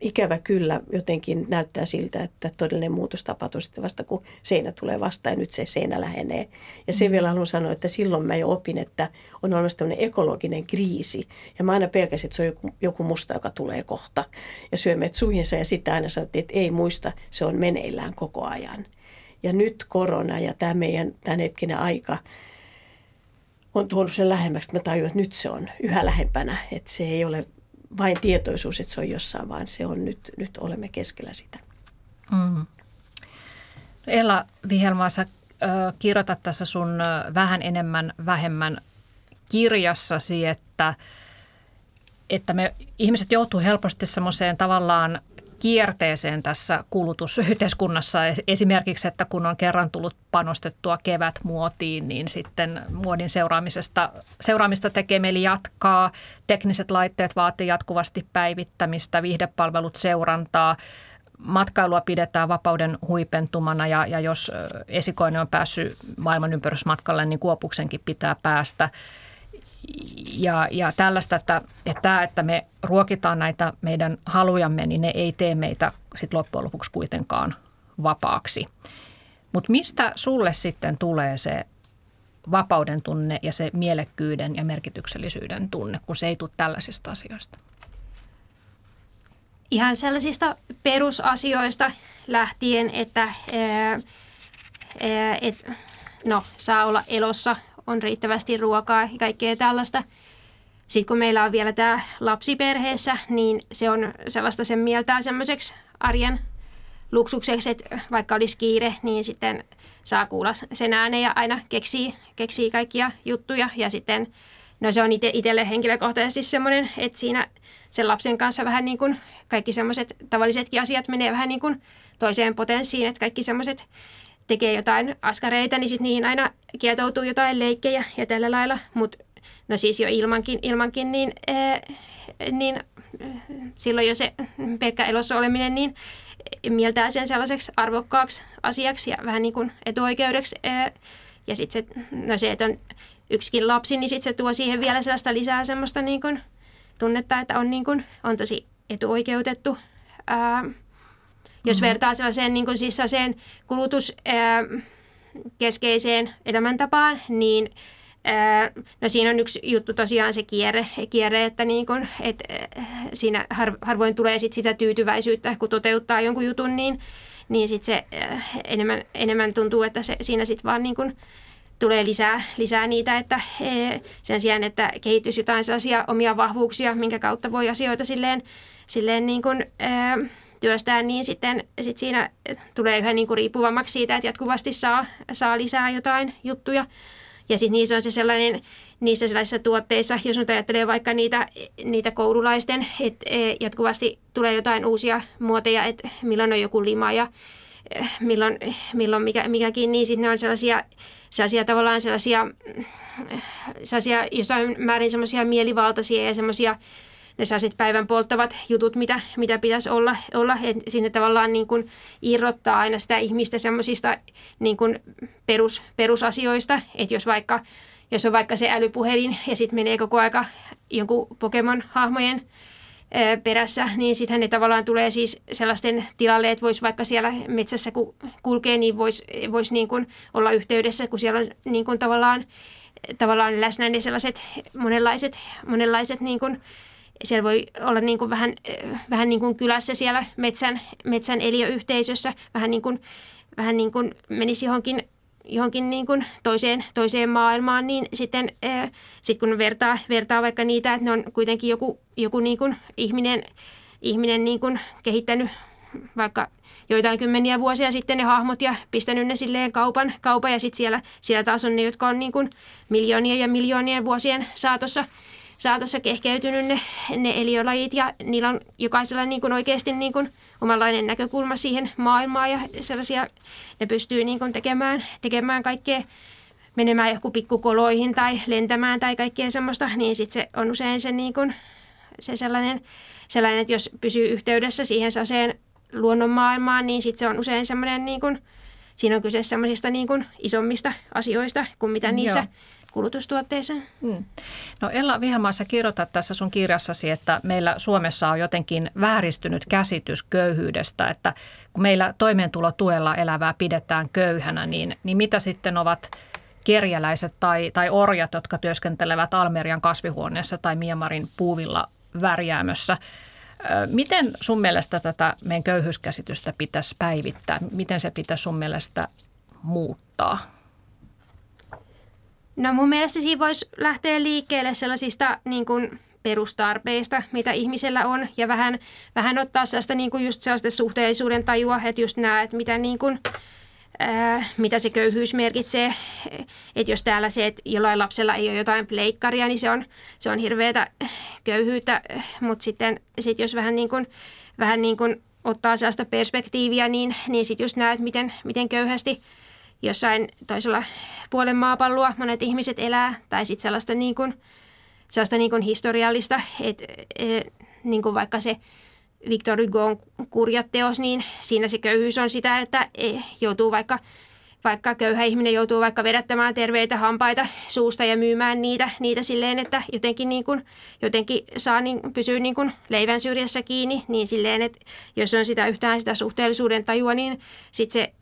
[SPEAKER 3] ikävä kyllä jotenkin näyttää siltä, että todellinen muutos tapahtuu sitten vasta, kun seinä tulee vastaan ja nyt se seinä lähenee. Ja se mm. vielä haluan sanoa, että silloin mä jo opin, että on olemassa tämmöinen ekologinen kriisi. Ja mä aina pelkäsin, että se on joku, joku musta, joka tulee kohta. Ja syö meidät suihinsa ja sitten aina sanottiin, että ei muista, se on meneillään koko ajan. Ja nyt korona ja tämä meidän tämänhetkinen aika on tuonut sen lähemmäksi, että mä tajuan, että nyt se on yhä lähempänä. Että se ei ole vain tietoisuus, että se on jossain, vaan se on nyt, nyt olemme keskellä sitä. Mm.
[SPEAKER 2] Ella Vihelmaa, sä kirjoitat tässä sun vähän enemmän vähemmän kirjassasi, että, että me ihmiset joutuu helposti semmoiseen tavallaan kierteeseen tässä kulutusyhteiskunnassa. Esimerkiksi, että kun on kerran tullut panostettua kevätmuotiin, niin sitten muodin seuraamisesta, seuraamista tekee mieli jatkaa. Tekniset laitteet vaatii jatkuvasti päivittämistä, viihdepalvelut seurantaa. Matkailua pidetään vapauden huipentumana ja, ja jos esikoinen on päässyt maailman ympärysmatkalle, niin Kuopuksenkin pitää päästä. Ja, ja tällaista, että, että tämä, että me ruokitaan näitä meidän halujamme, niin ne ei tee meitä sit loppujen lopuksi kuitenkaan vapaaksi. Mutta mistä sulle sitten tulee se vapauden tunne ja se mielekkyyden ja merkityksellisyyden tunne, kun se ei tule tällaisista asioista?
[SPEAKER 4] Ihan sellaisista perusasioista lähtien, että ää, ää, et, no, saa olla elossa, on riittävästi ruokaa ja kaikkea tällaista. Sitten kun meillä on vielä tämä lapsiperheessä, niin se on sellaista sen mieltää semmoiseksi arjen luksukseksi, että vaikka olisi kiire, niin sitten saa kuulla sen ääneen ja aina keksii, keksii kaikkia juttuja. Ja sitten, no se on itselle henkilökohtaisesti semmoinen, että siinä sen lapsen kanssa vähän niin kuin kaikki semmoiset tavallisetkin asiat menee vähän niin kuin toiseen potenssiin, että kaikki semmoiset tekee jotain askareita, niin sitten niihin aina kietoutuu jotain leikkejä ja tällä lailla. Mutta no siis jo ilmankin, ilmankin niin, ää, niin silloin jo se pelkkä elossa oleminen, niin mieltää sen sellaiseksi arvokkaaksi asiaksi ja vähän niin kuin etuoikeudeksi. Ja sitten se, no se, että on yksikin lapsi, niin sitten se tuo siihen vielä sellaista lisää semmoista niin kuin tunnetta, että on, niin kuin, on tosi etuoikeutettu. Ää, jos mm-hmm. vertaa sellaiseen, niin kuin siis sellaiseen kulutuskeskeiseen elämäntapaan, niin – No siinä on yksi juttu tosiaan se kierre, kierre että niin kun, et, siinä harvoin tulee sit sitä tyytyväisyyttä, kun toteuttaa jonkun jutun, niin, niin sit se enemmän, enemmän tuntuu, että se, siinä sitten vaan niin kun tulee lisää, lisää niitä, että sen sijaan, että kehittyisi jotain sellaisia omia vahvuuksia, minkä kautta voi asioita silleen, silleen niin kun, työstää, niin sitten sit siinä tulee yhä niin kuin riippuvammaksi siitä, että jatkuvasti saa, saa lisää jotain juttuja. Ja sitten niissä on se sellainen, niissä sellaisissa tuotteissa, jos nyt ajattelee vaikka niitä, niitä koululaisten, että e, jatkuvasti tulee jotain uusia muoteja, että milloin on joku lima ja e, milloin, milloin mikä, mikäkin, niin sitten ne on sellaisia, sellaisia tavallaan sellaisia, sellaisia jossain määrin semmoisia mielivaltaisia ja semmoisia ne sellaiset päivän polttavat jutut, mitä, mitä pitäisi olla, olla. Että sinne tavallaan niin kuin irrottaa aina sitä ihmistä semmoisista niin perus, perusasioista, että jos vaikka jos on vaikka se älypuhelin ja sitten menee koko aika jonkun Pokemon-hahmojen perässä, niin sitten ne tavallaan tulee siis sellaisten tilalle, että voisi vaikka siellä metsässä kun kulkee, niin voisi vois niin olla yhteydessä, kun siellä on niin kuin tavallaan, tavallaan läsnä ne sellaiset monenlaiset, monenlaiset niin kuin siellä voi olla niin kuin vähän, vähän niin kuin kylässä siellä metsän, metsän eliöyhteisössä, vähän niin kuin, vähän niin kuin menisi johonkin, johonkin niin kuin toiseen, toiseen maailmaan, niin sitten ää, sit kun vertaa, vertaa vaikka niitä, että ne on kuitenkin joku, joku niin kuin ihminen, ihminen niin kuin kehittänyt vaikka joitain kymmeniä vuosia sitten ne hahmot ja pistänyt ne silleen kaupan, kaupan ja sitten siellä, siellä taas on ne, jotka on niin kuin miljoonien ja miljoonien vuosien saatossa – saatossa kehkeytynyt ne, ne eliölajit ja niillä on jokaisella niin kuin oikeasti niin kuin omanlainen näkökulma siihen maailmaan ja sellaisia, ne pystyy niin kuin tekemään, tekemään kaikkea, menemään joku pikkukoloihin tai lentämään tai kaikkea semmoista, niin sitten se on usein se, niin kuin, se sellainen, sellainen, että jos pysyy yhteydessä siihen saseen luonnon maailmaan, niin sitten se on usein semmoinen, niin kuin, siinä on kyse semmoisista niin kuin isommista asioista kuin mitä niissä Joo kulutustuotteissa. Hmm.
[SPEAKER 2] No Ella Vihamaassa kirjoitat tässä sun kirjassasi, että meillä Suomessa on jotenkin vääristynyt käsitys köyhyydestä, että kun meillä toimeentulotuella elävää pidetään köyhänä, niin, niin mitä sitten ovat kerjäläiset tai, tai orjat, jotka työskentelevät Almerian kasvihuoneessa tai Miemarin puuvilla värjäämössä. Miten sun mielestä tätä meidän köyhyyskäsitystä pitäisi päivittää? Miten se pitäisi sun mielestä muuttaa?
[SPEAKER 4] No mun mielestä siinä voisi lähteä liikkeelle sellaisista niin kuin perustarpeista, mitä ihmisellä on, ja vähän, vähän ottaa sellaista niin kuin just sellaista suhteellisuuden tajua, että just nämä, että mitä, niin kuin, ää, mitä se köyhyys merkitsee. Että jos täällä se, että jollain lapsella ei ole jotain pleikkaria, niin se on, se on hirveätä köyhyyttä, mutta sitten sit jos vähän niin kuin, vähän niin kuin ottaa sellaista perspektiiviä, niin, niin sitten just näet, miten, miten köyhästi – jossain toisella puolen maapalloa monet ihmiset elää, tai sitten sellaista, niin kuin, sellaista niin kuin historiallista, että et, niin kuin vaikka se Victor Hugon kurjat teos, niin siinä se köyhyys on sitä, että e, joutuu vaikka vaikka köyhä ihminen joutuu vaikka vedättämään terveitä hampaita suusta ja myymään niitä, niitä silleen, että jotenkin, niin kuin, jotenkin saa niin, pysyä niin kuin leivän syrjässä kiinni, niin silleen, että jos on sitä yhtään sitä suhteellisuuden tajua, niin sitten se e,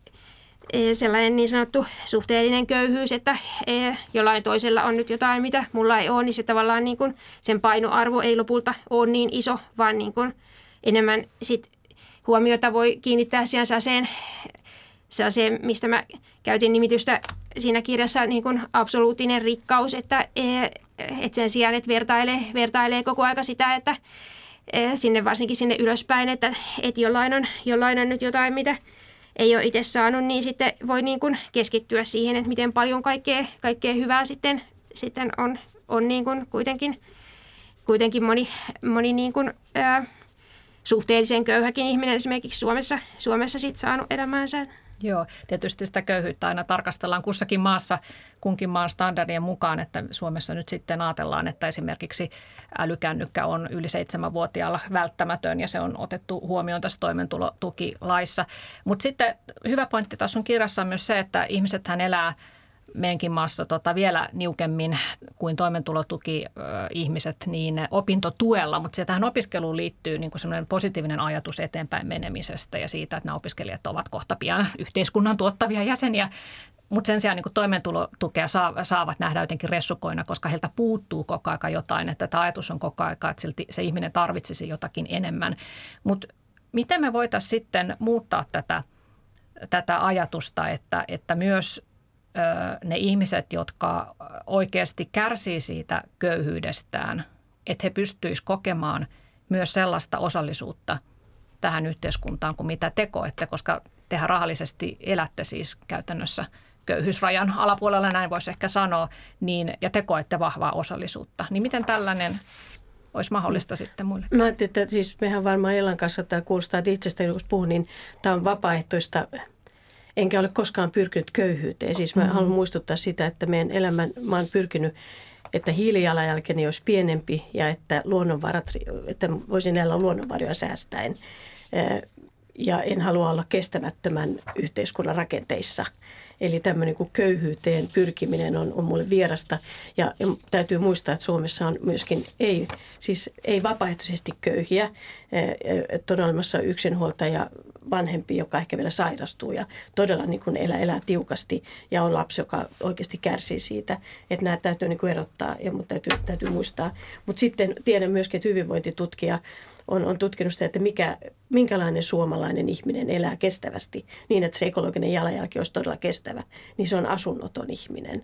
[SPEAKER 4] sellainen niin sanottu suhteellinen köyhyys, että e, jollain toisella on nyt jotain, mitä mulla ei ole, niin se tavallaan niin kuin sen painoarvo ei lopulta ole niin iso, vaan niin kuin enemmän sit huomiota voi kiinnittää siihen sellaiseen sellaiseen, mistä mä käytin nimitystä siinä kirjassa niin kuin absoluuttinen rikkaus, että, e, että sen sijaan, että vertailee, vertailee koko aika sitä, että sinne varsinkin sinne ylöspäin, että, että jollain, on, jollain on nyt jotain, mitä ei ole itse saanut, niin sitten voi niin kuin keskittyä siihen, että miten paljon kaikkea, kaikkea hyvää sitten, sitten on, on niin kuin kuitenkin, kuitenkin moni, moni niin kuin, ää, suhteellisen köyhäkin ihminen esimerkiksi Suomessa, Suomessa sitten saanut elämäänsä.
[SPEAKER 2] Joo, tietysti sitä köyhyyttä aina tarkastellaan kussakin maassa kunkin maan standardien mukaan, että Suomessa nyt sitten ajatellaan, että esimerkiksi älykännykkä on yli seitsemänvuotiaalla välttämätön ja se on otettu huomioon tässä toimeentulotukilaissa. Mutta sitten hyvä pointti tässä on kirjassa on myös se, että ihmisethän elää – meidänkin maassa tota, vielä niukemmin kuin toimeentulotuki-ihmiset niin opintotuella, mutta se tähän opiskeluun liittyy niin kuin positiivinen ajatus eteenpäin menemisestä ja siitä, että nämä opiskelijat ovat kohta pian yhteiskunnan tuottavia jäseniä. Mutta sen sijaan niin toimeentulotukea saavat nähdä jotenkin ressukoina, koska heiltä puuttuu koko aika jotain, että tämä ajatus on koko aika, että silti se ihminen tarvitsisi jotakin enemmän. Mutta miten me voitaisiin sitten muuttaa tätä, tätä ajatusta, että, että myös ne ihmiset, jotka oikeasti kärsii siitä köyhyydestään, että he pystyisivät kokemaan myös sellaista osallisuutta tähän yhteiskuntaan kuin mitä te koette, koska tehän rahallisesti elätte siis käytännössä köyhyysrajan alapuolella, näin voisi ehkä sanoa, niin, ja te koette vahvaa osallisuutta. Niin miten tällainen olisi mahdollista sitten muille?
[SPEAKER 3] Mä ajattelin, että siis mehän varmaan Elan kanssa tämä kuulostaa, että itsestä kun puhun, niin tämä on vapaaehtoista enkä ole koskaan pyrkinyt köyhyyteen. Siis mä mm-hmm. haluan muistuttaa sitä, että meidän elämän, mä oon pyrkinyt, että hiilijalanjälkeni olisi pienempi ja että luonnonvarat, että voisin elää luonnonvaroja säästäen. Ja en halua olla kestämättömän yhteiskunnan rakenteissa – Eli tämmöinen kuin köyhyyteen pyrkiminen on, on mulle vierasta. Ja, ja täytyy muistaa, että Suomessa on myöskin ei, siis ei vapaaehtoisesti köyhiä. Että on olemassa yksinhuoltaja vanhempi, joka ehkä vielä sairastuu ja todella niin kuin elää, elää tiukasti ja on lapsi, joka oikeasti kärsii siitä. Että nämä täytyy niin kuin erottaa ja mutta täytyy, täytyy muistaa. Mutta sitten tiedän myöskin, että hyvinvointitutkija on, on tutkinut sitä, että mikä, minkälainen suomalainen ihminen elää kestävästi niin, että se ekologinen jalanjälki olisi todella kestävä, niin se on asunnoton ihminen.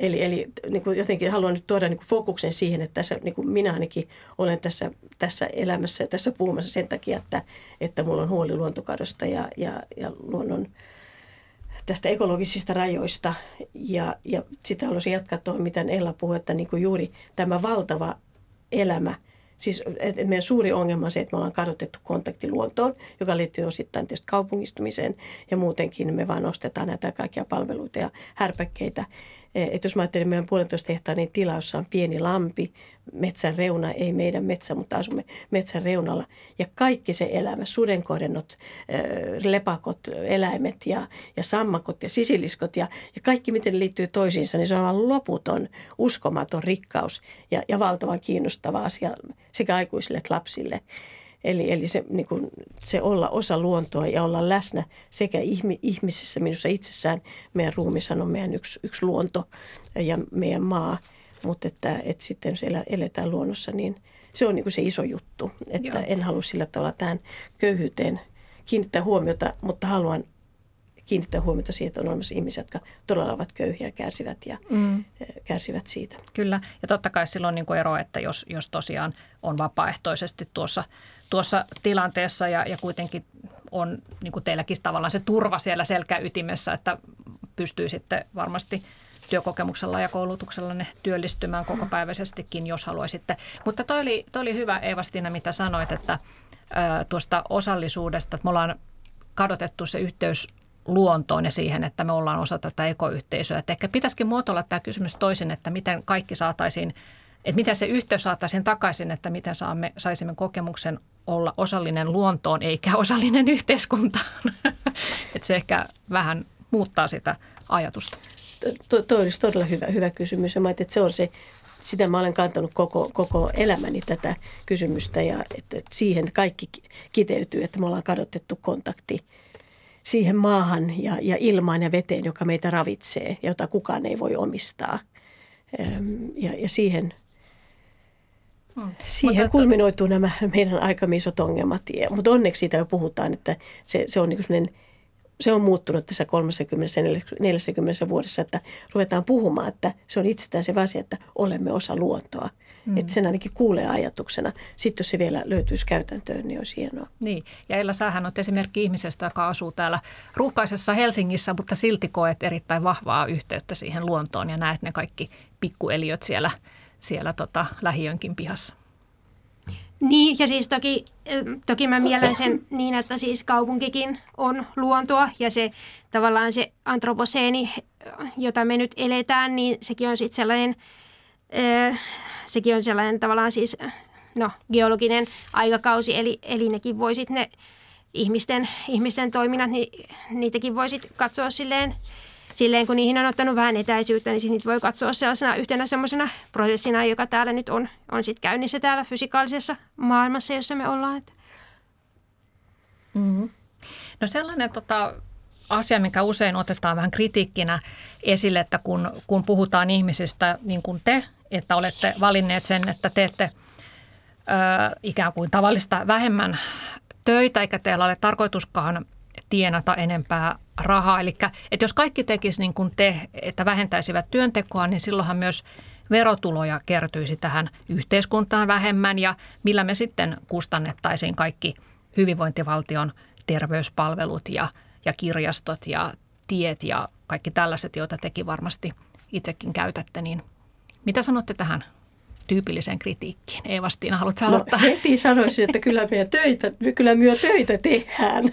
[SPEAKER 3] Eli, eli niin kuin jotenkin haluan nyt tuoda niin kuin fokuksen siihen, että tässä, niin kuin minä ainakin olen tässä, tässä elämässä ja tässä puhumassa sen takia, että, että mulla on huoli luontokadosta ja, ja, ja luonnon tästä ekologisista rajoista. Ja, ja sitä haluaisin jatkaa tuohon, mitä Ella puhui, että niin kuin juuri tämä valtava elämä – Siis että meidän suuri ongelma on se, että me ollaan kadotettu kontakti luontoon, joka liittyy osittain tietysti kaupungistumiseen ja muutenkin me vaan ostetaan näitä kaikkia palveluita ja härpäkkeitä. Eh, että jos mä ajattelen meidän puolentoista hehtaarin tila, jossa on pieni lampi, metsän reuna, ei meidän metsä, mutta asumme metsän reunalla. Ja kaikki se elämä, sudenkohdennot, lepakot, eläimet ja, ja sammakot ja sisiliskot ja, ja kaikki miten liittyy toisiinsa, niin se on aivan loputon, uskomaton rikkaus ja, ja valtavan kiinnostava asia sekä aikuisille että lapsille. Eli, eli se, niin kuin, se olla osa luontoa ja olla läsnä sekä ihmi, ihmisessä, minussa itsessään. Meidän ruumissa on meidän yksi, yksi luonto ja meidän maa, mutta että, että sitten jos eletään luonnossa, niin se on niin kuin se iso juttu. Että Joo. en halua sillä tavalla tähän köyhyyteen kiinnittää huomiota, mutta haluan kiinnittää huomiota siihen, että on olemassa ihmisiä, jotka todella ovat köyhiä ja kärsivät, ja, mm. kärsivät siitä.
[SPEAKER 2] Kyllä, ja totta kai silloin niin ero, että jos, jos tosiaan on vapaaehtoisesti tuossa, tuossa tilanteessa ja, ja kuitenkin on niin kuin teilläkin tavallaan se turva siellä selkäytimessä, että pystyy sitten varmasti työkokemuksella ja koulutuksella ne työllistymään kokopäiväisestikin, jos haluaisitte. Mutta toi oli, toi oli hyvä Eeva-Stina, mitä sanoit, että tuosta osallisuudesta, että me ollaan kadotettu se yhteys luontoon ja siihen, että me ollaan osa tätä ekoyhteisöä. Että ehkä pitäisikin muotoilla tämä kysymys toisin, että miten kaikki saataisiin, että miten se yhteys saataisiin takaisin, että miten saamme, saisimme kokemuksen olla osallinen luontoon eikä osallinen yhteiskuntaan. että se ehkä vähän muuttaa sitä ajatusta?
[SPEAKER 3] Tuo to, olisi todella hyvä, hyvä kysymys. Ja mä että se on se, sitä mä olen kantanut koko, koko elämäni tätä kysymystä ja että, siihen kaikki kiteytyy, että me ollaan kadotettu kontakti siihen maahan ja, ja ilmaan ja veteen, joka meitä ravitsee ja jota kukaan ei voi omistaa. Ja, ja siihen, hmm. siihen Mutta, kulminoituu nämä meidän aika isot ongelmat. Mutta onneksi siitä jo puhutaan, että se, se on niin sellainen – se on muuttunut tässä 30-40 vuodessa, että ruvetaan puhumaan, että se on itsestään se asia, että olemme osa luontoa. Mm. Että sen ainakin kuulee ajatuksena. Sitten jos se vielä löytyisi käytäntöön, niin olisi hienoa.
[SPEAKER 2] Niin, ja Ella, sähän on esimerkki ihmisestä, joka asuu täällä ruuhkaisessa Helsingissä, mutta silti koet erittäin vahvaa yhteyttä siihen luontoon ja näet ne kaikki pikkueliöt siellä, siellä tota, lähiönkin pihassa.
[SPEAKER 4] Niin, ja siis toki, toki mä mielen sen niin, että siis kaupunkikin on luontoa ja se tavallaan se antroposeeni, jota me nyt eletään, niin sekin on sitten sellainen, sekin on sellainen tavallaan siis no, geologinen aikakausi, eli, eli nekin voisit ne ihmisten, ihmisten toiminnat, niin niitäkin voisit katsoa silleen silleen, kun niihin on ottanut vähän etäisyyttä, niin niitä voi katsoa sellaisena yhtenä semmoisena prosessina, joka täällä nyt on, on sit käynnissä täällä fysikaalisessa maailmassa, jossa me ollaan.
[SPEAKER 2] Mm-hmm. No sellainen tota, asia, mikä usein otetaan vähän kritiikkinä esille, että kun, kun puhutaan ihmisistä niin kuin te, että olette valinneet sen, että teette ö, ikään kuin tavallista vähemmän töitä, eikä teillä ole tarkoituskaan tienata enempää rahaa. Eli että jos kaikki tekisi niin kuin te, että vähentäisivät työntekoa, niin silloinhan myös verotuloja kertyisi tähän yhteiskuntaan vähemmän ja millä me sitten kustannettaisiin kaikki hyvinvointivaltion terveyspalvelut ja, ja kirjastot ja tiet ja kaikki tällaiset, joita tekin varmasti itsekin käytätte, niin mitä sanotte tähän tyypilliseen kritiikkiin. Eeva-Stiina, haluatko no, aloittaa?
[SPEAKER 3] No, heti sanoisin, että kyllä me töitä, kyllä myö töitä tehdään.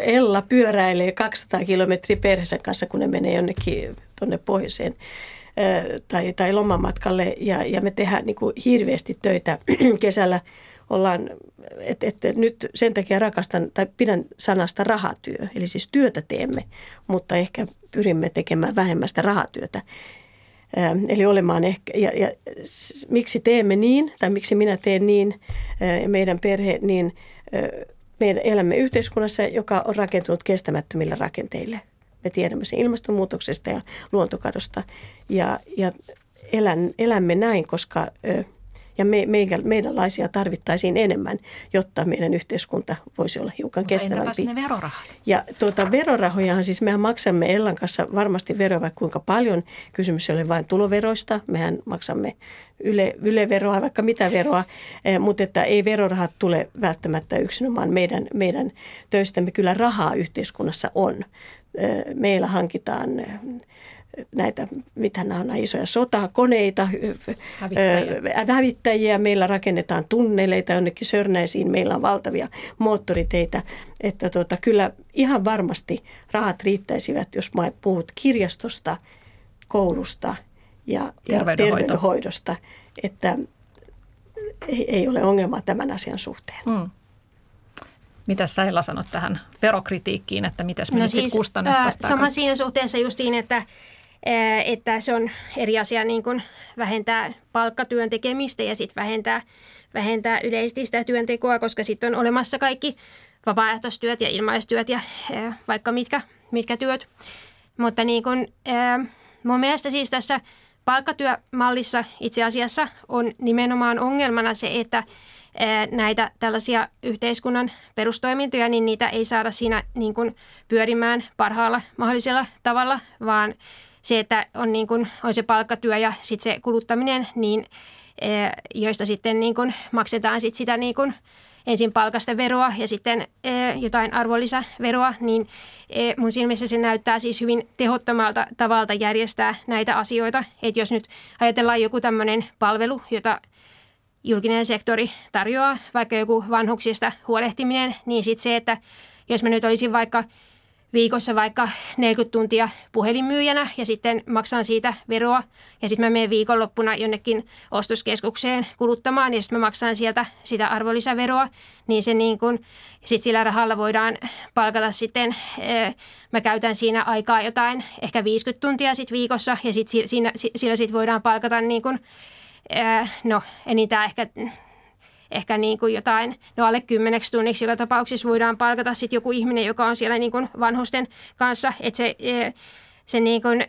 [SPEAKER 3] Ella pyöräilee 200 kilometriä perheensä kanssa, kun ne menee jonnekin tuonne pohjoiseen tai, tai lomamatkalle ja, ja me tehdään niin kuin hirveästi töitä kesällä ollaan, että et, nyt sen takia rakastan tai pidän sanasta rahatyö, eli siis työtä teemme, mutta ehkä pyrimme tekemään vähemmästä rahatyötä. Eli olemaan ehkä, ja, ja miksi teemme niin, tai miksi minä teen niin, ja meidän perhe, niin meidän elämme yhteiskunnassa, joka on rakentunut kestämättömillä rakenteille. Me tiedämme sen ilmastonmuutoksesta ja luontokadosta, ja, ja elän, elämme näin, koska ja me, meidän, meidänlaisia tarvittaisiin enemmän, jotta meidän yhteiskunta voisi olla hiukan kestävämpi.
[SPEAKER 2] ne verorahat?
[SPEAKER 3] Ja tuota, verorahojahan siis mehän maksamme Ellan kanssa varmasti veroa vaikka kuinka paljon. Kysymys ei ole vain tuloveroista. Mehän maksamme yle, yleveroa, vaikka mitä veroa, eh, mutta että ei verorahat tule välttämättä yksinomaan meidän, meidän töistämme. Kyllä rahaa yhteiskunnassa on. Eh, meillä hankitaan näitä, mitä nämä on, isoja sotakoneita, hävittäjiä. hävittäjiä. Meillä rakennetaan tunneleita jonnekin Sörnäisiin, meillä on valtavia moottoriteitä. Että tota, kyllä ihan varmasti rahat riittäisivät, jos mä puhut kirjastosta, koulusta ja, Terveydenhoito. ja terveydenhoidosta. Että ei, ei ole ongelmaa tämän asian suhteen. Mm.
[SPEAKER 2] Mitä sä Ella sanot tähän verokritiikkiin, että miten me no nyt siis, kustannettaisiin?
[SPEAKER 4] Sama siinä suhteessa justiin, että että se on eri asia niin kuin vähentää palkkatyön tekemistä ja sitten vähentää, vähentää yleisesti sitä työntekoa, koska sitten on olemassa kaikki vapaaehtoistyöt ja ilmaistyöt ja vaikka mitkä, mitkä työt. Mutta niin kuin, mun mielestä siis tässä palkkatyömallissa itse asiassa on nimenomaan ongelmana se, että näitä tällaisia yhteiskunnan perustoimintoja, niin niitä ei saada siinä niin kuin pyörimään parhaalla mahdollisella tavalla, vaan se, että on, niin kuin, on se palkkatyö ja sitten se kuluttaminen, niin, eh, joista sitten niin kuin maksetaan sit sitä niin kuin ensin palkasta veroa ja sitten eh, jotain arvonlisäveroa, niin eh, mun silmissä se näyttää siis hyvin tehottomalta tavalta järjestää näitä asioita. Että jos nyt ajatellaan joku tämmöinen palvelu, jota julkinen sektori tarjoaa, vaikka joku vanhuksista huolehtiminen, niin sitten se, että jos mä nyt olisin vaikka viikossa vaikka 40 tuntia puhelinmyyjänä ja sitten maksan siitä veroa. Ja sitten mä menen viikonloppuna jonnekin ostoskeskukseen kuluttamaan ja sitten mä maksan sieltä sitä arvonlisäveroa. Niin se niin kun, sit sillä rahalla voidaan palkata sitten, mä käytän siinä aikaa jotain ehkä 50 tuntia sit viikossa ja sit siinä, sillä sitten voidaan palkata niin kun, no enintään ehkä ehkä niin kuin jotain, no alle kymmeneksi tunniksi joka tapauksessa voidaan palkata sitten joku ihminen, joka on siellä niin kuin vanhusten kanssa, että se, e, se, niin kuin,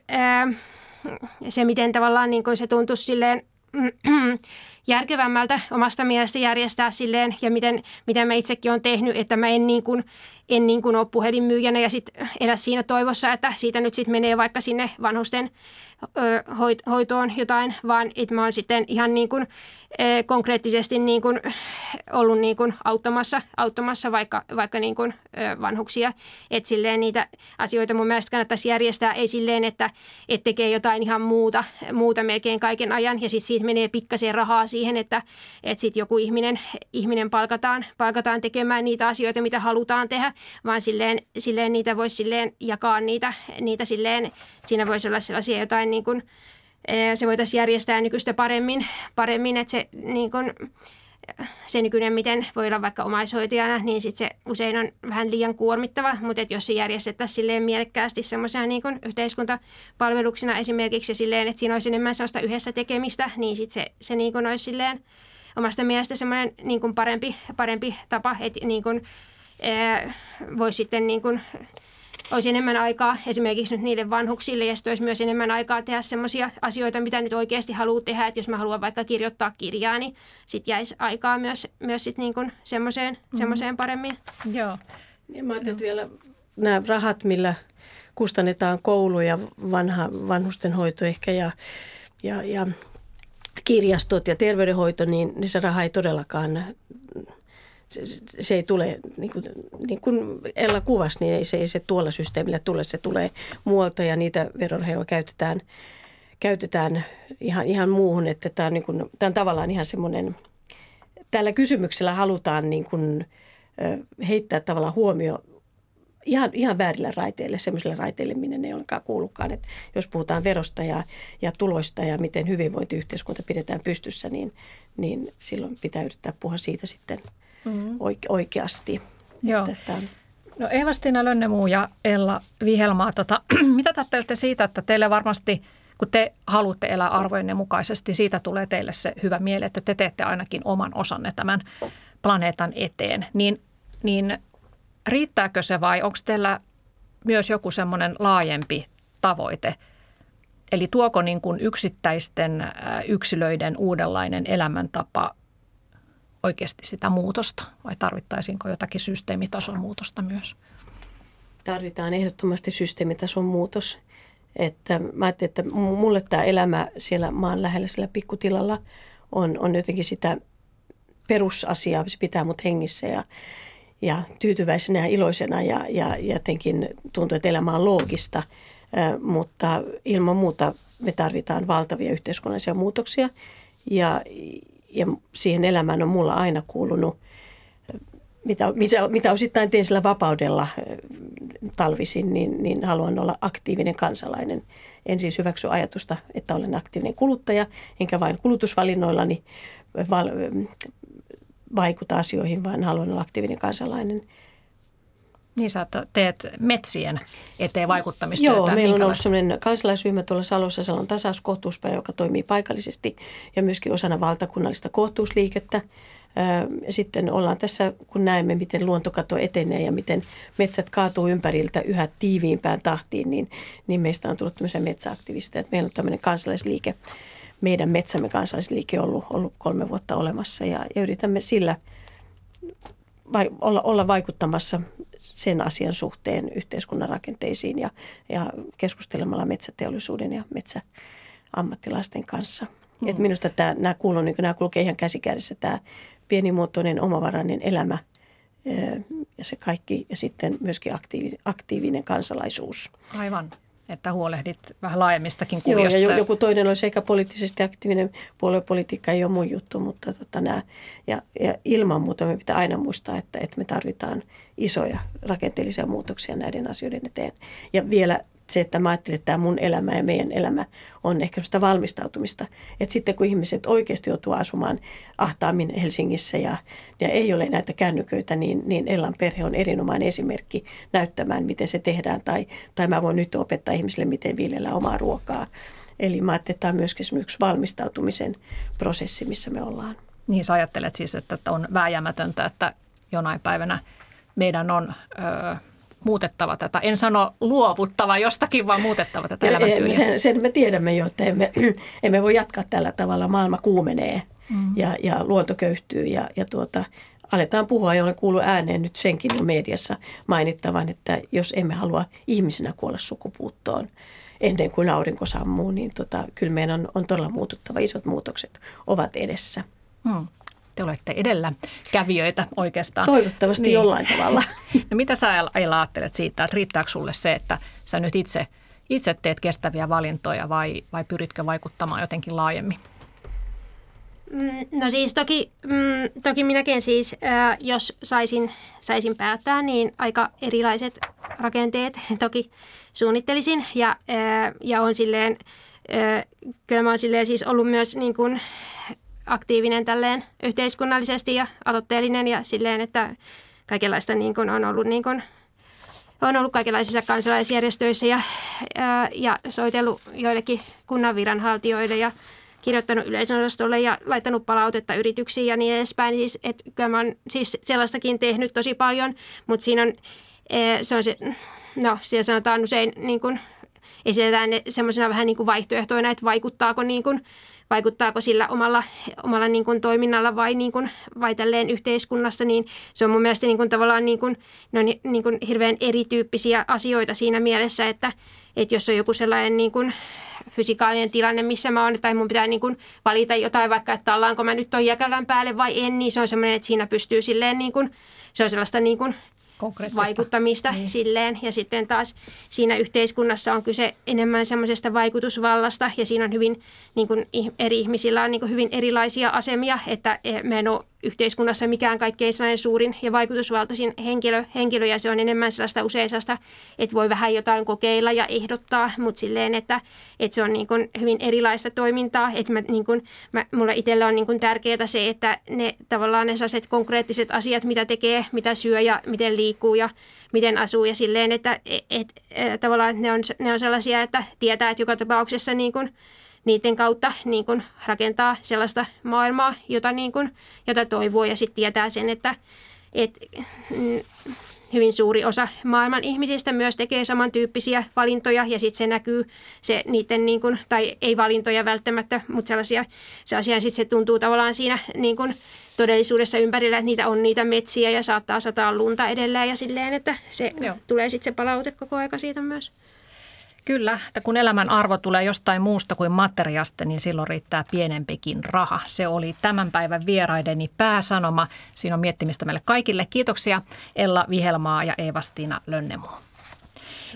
[SPEAKER 4] se miten tavallaan niin kuin se tuntuisi silleen järkevämmältä omasta mielestä järjestää silleen ja miten, miten mä itsekin olen tehnyt, että mä en niin kuin, en niin kuin ole puhelinmyyjänä ja sitten elä siinä toivossa, että siitä nyt sitten menee vaikka sinne vanhusten hoitoon jotain, vaan että mä oon sitten ihan niin kuin konkreettisesti niin kuin ollut niin kuin auttamassa, auttamassa vaikka, vaikka niin kuin vanhuksia. Että silleen niitä asioita mun mielestä kannattaisi järjestää, ei silleen, että et tekee jotain ihan muuta, muuta melkein kaiken ajan ja sitten siitä menee pikkasen rahaa siihen, että, että sitten joku ihminen, ihminen palkataan, palkataan tekemään niitä asioita, mitä halutaan tehdä, vaan silleen, silleen niitä voisi silleen jakaa niitä, niitä silleen, siinä voisi olla sellaisia jotain niin kuin, se voitaisiin järjestää nykyistä paremmin, paremmin että se, niin kuin, se nykyinen, miten voi olla vaikka omaishoitajana, niin sit se usein on vähän liian kuormittava, mutta jos se järjestettäisiin silleen mielekkäästi semmoisena niin yhteiskuntapalveluksena esimerkiksi ja silleen, että siinä olisi enemmän sellaista yhdessä tekemistä, niin sit se, se niin kuin olisi silleen omasta mielestä semmoinen niin kuin parempi, parempi tapa, että niin kuin, voisi sitten niin kuin olisi enemmän aikaa esimerkiksi nyt niille vanhuksille ja sitten olisi myös enemmän aikaa tehdä semmoisia asioita, mitä nyt oikeasti haluaa tehdä. Että jos mä haluan vaikka kirjoittaa kirjaa, niin sitten jäisi aikaa myös, myös sit niin kuin semmoiseen, mm. semmoiseen paremmin.
[SPEAKER 3] Joo. Ja mä ajattelin vielä nämä rahat, millä kustannetaan koulu ja vanha, vanhustenhoito ehkä ja, ja, ja kirjastot ja terveydenhoito, niin, niin se raha ei todellakaan se, se ei tule, niin kuin, niin kuin Ella kuvasi, niin ei se, ei se tuolla systeemillä tule. Se tulee muualta ja niitä verorahoja käytetään, käytetään ihan, ihan muuhun. Että tämä, on niin kuin, tämä on tavallaan ihan semmoinen, tällä kysymyksellä halutaan niin kuin, heittää tavallaan huomio ihan, ihan väärillä raiteille, semmoisille raiteille, minne ne ei ollenkaan kuulukaan. Että jos puhutaan verosta ja, ja tuloista ja miten hyvinvointiyhteiskunta pidetään pystyssä, niin, niin silloin pitää yrittää puhua siitä sitten – oike- oikeasti.
[SPEAKER 2] Joo. Että, No Eeva-Stina Lönnemuu ja Ella Vihelmaa, tota, mitä ajattelette siitä, että teille varmasti, kun te haluatte elää arvojenne mukaisesti, siitä tulee teille se hyvä mieli, että te teette ainakin oman osanne tämän planeetan eteen. Niin, niin riittääkö se vai onko teillä myös joku semmoinen laajempi tavoite? Eli tuoko niin kuin yksittäisten yksilöiden uudenlainen elämäntapa oikeasti sitä muutosta vai tarvittaisiinko jotakin systeemitason muutosta myös?
[SPEAKER 3] Tarvitaan ehdottomasti systeemitason muutos. Että mä ajattelin, että mulle tämä elämä siellä maan lähellä, siellä pikkutilalla on, on jotenkin sitä perusasiaa, se pitää mut hengissä ja, ja tyytyväisenä ja iloisena ja, ja jotenkin tuntuu, että elämä on loogista. Mutta ilman muuta me tarvitaan valtavia yhteiskunnallisia muutoksia ja, ja siihen elämään on mulla aina kuulunut, mitä, mitä, mitä osittain teen sillä vapaudella talvisin, niin, niin haluan olla aktiivinen kansalainen. En siis hyväksy ajatusta, että olen aktiivinen kuluttaja, enkä vain kulutusvalinnoillani val, vaikuta asioihin, vaan haluan olla aktiivinen kansalainen –
[SPEAKER 2] niin sä teet metsien eteen vaikuttamista.
[SPEAKER 3] Joo, meillä on ollut sellainen kansalaisryhmä tuolla Salossa, Salon tasauskohtuuspäivä, joka toimii paikallisesti ja myöskin osana valtakunnallista kohtuusliikettä. Sitten ollaan tässä, kun näemme, miten luontokato etenee ja miten metsät kaatuu ympäriltä yhä tiiviimpään tahtiin, niin, niin meistä on tullut tämmöisiä metsäaktivisteja. Meillä on tämmöinen kansalaisliike, meidän metsämme kansalaisliike on ollut, ollut kolme vuotta olemassa ja, ja yritämme sillä vai, olla, olla vaikuttamassa sen asian suhteen yhteiskunnan rakenteisiin ja, ja keskustelemalla metsäteollisuuden ja metsäammattilaisten kanssa. Mm. Et minusta tämä, nämä, kuuluu, niin nämä kulkee ihan käsikädessä tämä pienimuotoinen omavarainen elämä ja se kaikki ja sitten myöskin aktiivinen, aktiivinen kansalaisuus.
[SPEAKER 2] Aivan. Että huolehdit vähän laajemmistakin kuviosta.
[SPEAKER 3] Joo, ja joku toinen olisi ehkä poliittisesti aktiivinen puoluepolitiikka ei ole mun juttu, mutta tota nämä, ja, ja ilman muuta me pitää aina muistaa, että, että me tarvitaan isoja rakenteellisia muutoksia näiden asioiden eteen. Ja vielä se, että mä ajattelen, että tämä mun elämä ja meidän elämä on ehkä sitä valmistautumista. Että sitten kun ihmiset oikeasti joutuu asumaan ahtaammin Helsingissä ja, ja ei ole näitä kännyköitä, niin, niin Ellan perhe on erinomainen esimerkki näyttämään, miten se tehdään. Tai, tai mä voin nyt opettaa ihmisille, miten viljellä omaa ruokaa. Eli mä ajattelen, että tämä on myöskin yksi valmistautumisen prosessi, missä me ollaan.
[SPEAKER 2] Niin sä ajattelet siis, että on vääjäämätöntä, että jonain päivänä meidän on... Öö, muutettava tätä. En sano luovuttava jostakin, vaan muutettava tätä elämäntyyliä.
[SPEAKER 3] Sen, sen me tiedämme jo, että emme, emme voi jatkaa tällä tavalla. Maailma kuumenee mm. ja, ja luonto köyhtyy ja, ja tuota, aletaan puhua ja olen kuullut ääneen nyt senkin jo mediassa mainittavan, että jos emme halua ihmisinä kuolla sukupuuttoon ennen kuin aurinko sammuu, niin tota, kyllä meidän on, on todella muututtava. Isot muutokset ovat edessä. Mm
[SPEAKER 2] te olette edellä kävijöitä oikeastaan.
[SPEAKER 3] Toivottavasti niin. jollain tavalla.
[SPEAKER 2] No mitä sä ajattelet siitä, että riittääkö sulle se, että sä nyt itse, itse teet kestäviä valintoja vai, vai pyritkö vaikuttamaan jotenkin laajemmin?
[SPEAKER 4] Mm, no siis toki, mm, toki minäkin siis, äh, jos saisin, saisin päättää, niin aika erilaiset rakenteet toki suunnittelisin ja, äh, ja on silleen, äh, kyllä mä oon silleen siis ollut myös niin kuin aktiivinen tälleen yhteiskunnallisesti ja aloitteellinen ja silleen, että kaikenlaista niin kuin on ollut niin kuin, on ollut kaikenlaisissa kansalaisjärjestöissä ja, ja, ja soitellut joillekin kunnan viranhaltijoille ja kirjoittanut yleisönosastolle ja laittanut palautetta yrityksiin ja niin edespäin. Siis, et, kyllä mä oon siis sellaistakin tehnyt tosi paljon, mutta siinä on, se on se, no siellä sanotaan usein niin kuin, esitetään ne semmoisena vähän niin kuin vaihtoehtoina, että vaikuttaako niin kuin, vaikuttaako sillä omalla, omalla niin kuin toiminnalla vai, niin kuin, vai tälleen yhteiskunnassa, niin se on mun mielestä niin kuin tavallaan niin kuin, ne on niin kuin hirveän erityyppisiä asioita siinä mielessä, että, että jos on joku sellainen niin kuin fysikaalinen tilanne, missä mä oon, tai mun pitää niin kuin valita jotain, vaikka että ollaanko mä nyt ton jäkälän päälle vai en, niin se on semmoinen, että siinä pystyy silleen niin kuin, se on sellaista niin kuin vaikuttamista niin. silleen. Ja sitten taas siinä yhteiskunnassa on kyse enemmän semmoisesta vaikutusvallasta ja siinä on hyvin, niin kuin eri ihmisillä on niin kuin hyvin erilaisia asemia, että e, me en ole yhteiskunnassa mikään kaikkein suurin ja vaikutusvaltaisin henkilö, henkilö ja se on enemmän sellaista usein sellaista, että voi vähän jotain kokeilla ja ehdottaa, mutta silleen, että, että se on niin kuin hyvin erilaista toimintaa. Että mä, niin kuin, mä, mulla itsellä on niin kuin tärkeää se, että ne tavallaan ne sellaiset konkreettiset asiat, mitä tekee, mitä syö ja miten liikkuu ja miten asuu ja silleen, että et, et, et, tavallaan ne on, ne on sellaisia, että tietää, että joka tapauksessa niin kuin, niiden kautta niin kuin rakentaa sellaista maailmaa, jota, niin kuin, jota toivoo ja sitten tietää sen, että, että mm, hyvin suuri osa maailman ihmisistä myös tekee samantyyppisiä valintoja ja sitten se näkyy se niiden, niin kuin, tai ei valintoja välttämättä, mutta sellaisia, sellaisia sitten se tuntuu tavallaan siinä niin kuin, todellisuudessa ympärillä, että niitä on niitä metsiä ja saattaa sataa lunta edelleen ja silleen, että se Joo. tulee sitten se palaute koko aika siitä myös.
[SPEAKER 2] Kyllä, että kun elämän arvo tulee jostain muusta kuin materiasta, niin silloin riittää pienempikin raha. Se oli tämän päivän vieraideni pääsanoma. Siinä on miettimistä meille kaikille. Kiitoksia Ella Vihelmaa ja Eeva-Stiina Lönnemu.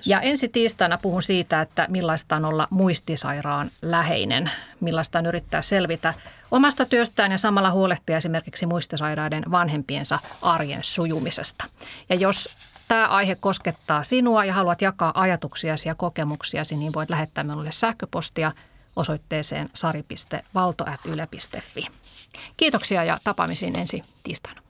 [SPEAKER 2] Ja ensi tiistaina puhun siitä, että millaista on olla muistisairaan läheinen, millaista on yrittää selvitä omasta työstään ja samalla huolehtia esimerkiksi muistisairaiden vanhempiensa arjen sujumisesta. Ja jos tämä aihe koskettaa sinua ja haluat jakaa ajatuksiasi ja kokemuksiasi, niin voit lähettää minulle sähköpostia osoitteeseen sari.valto.yle.fi. Kiitoksia ja tapaamisiin ensi tiistaina.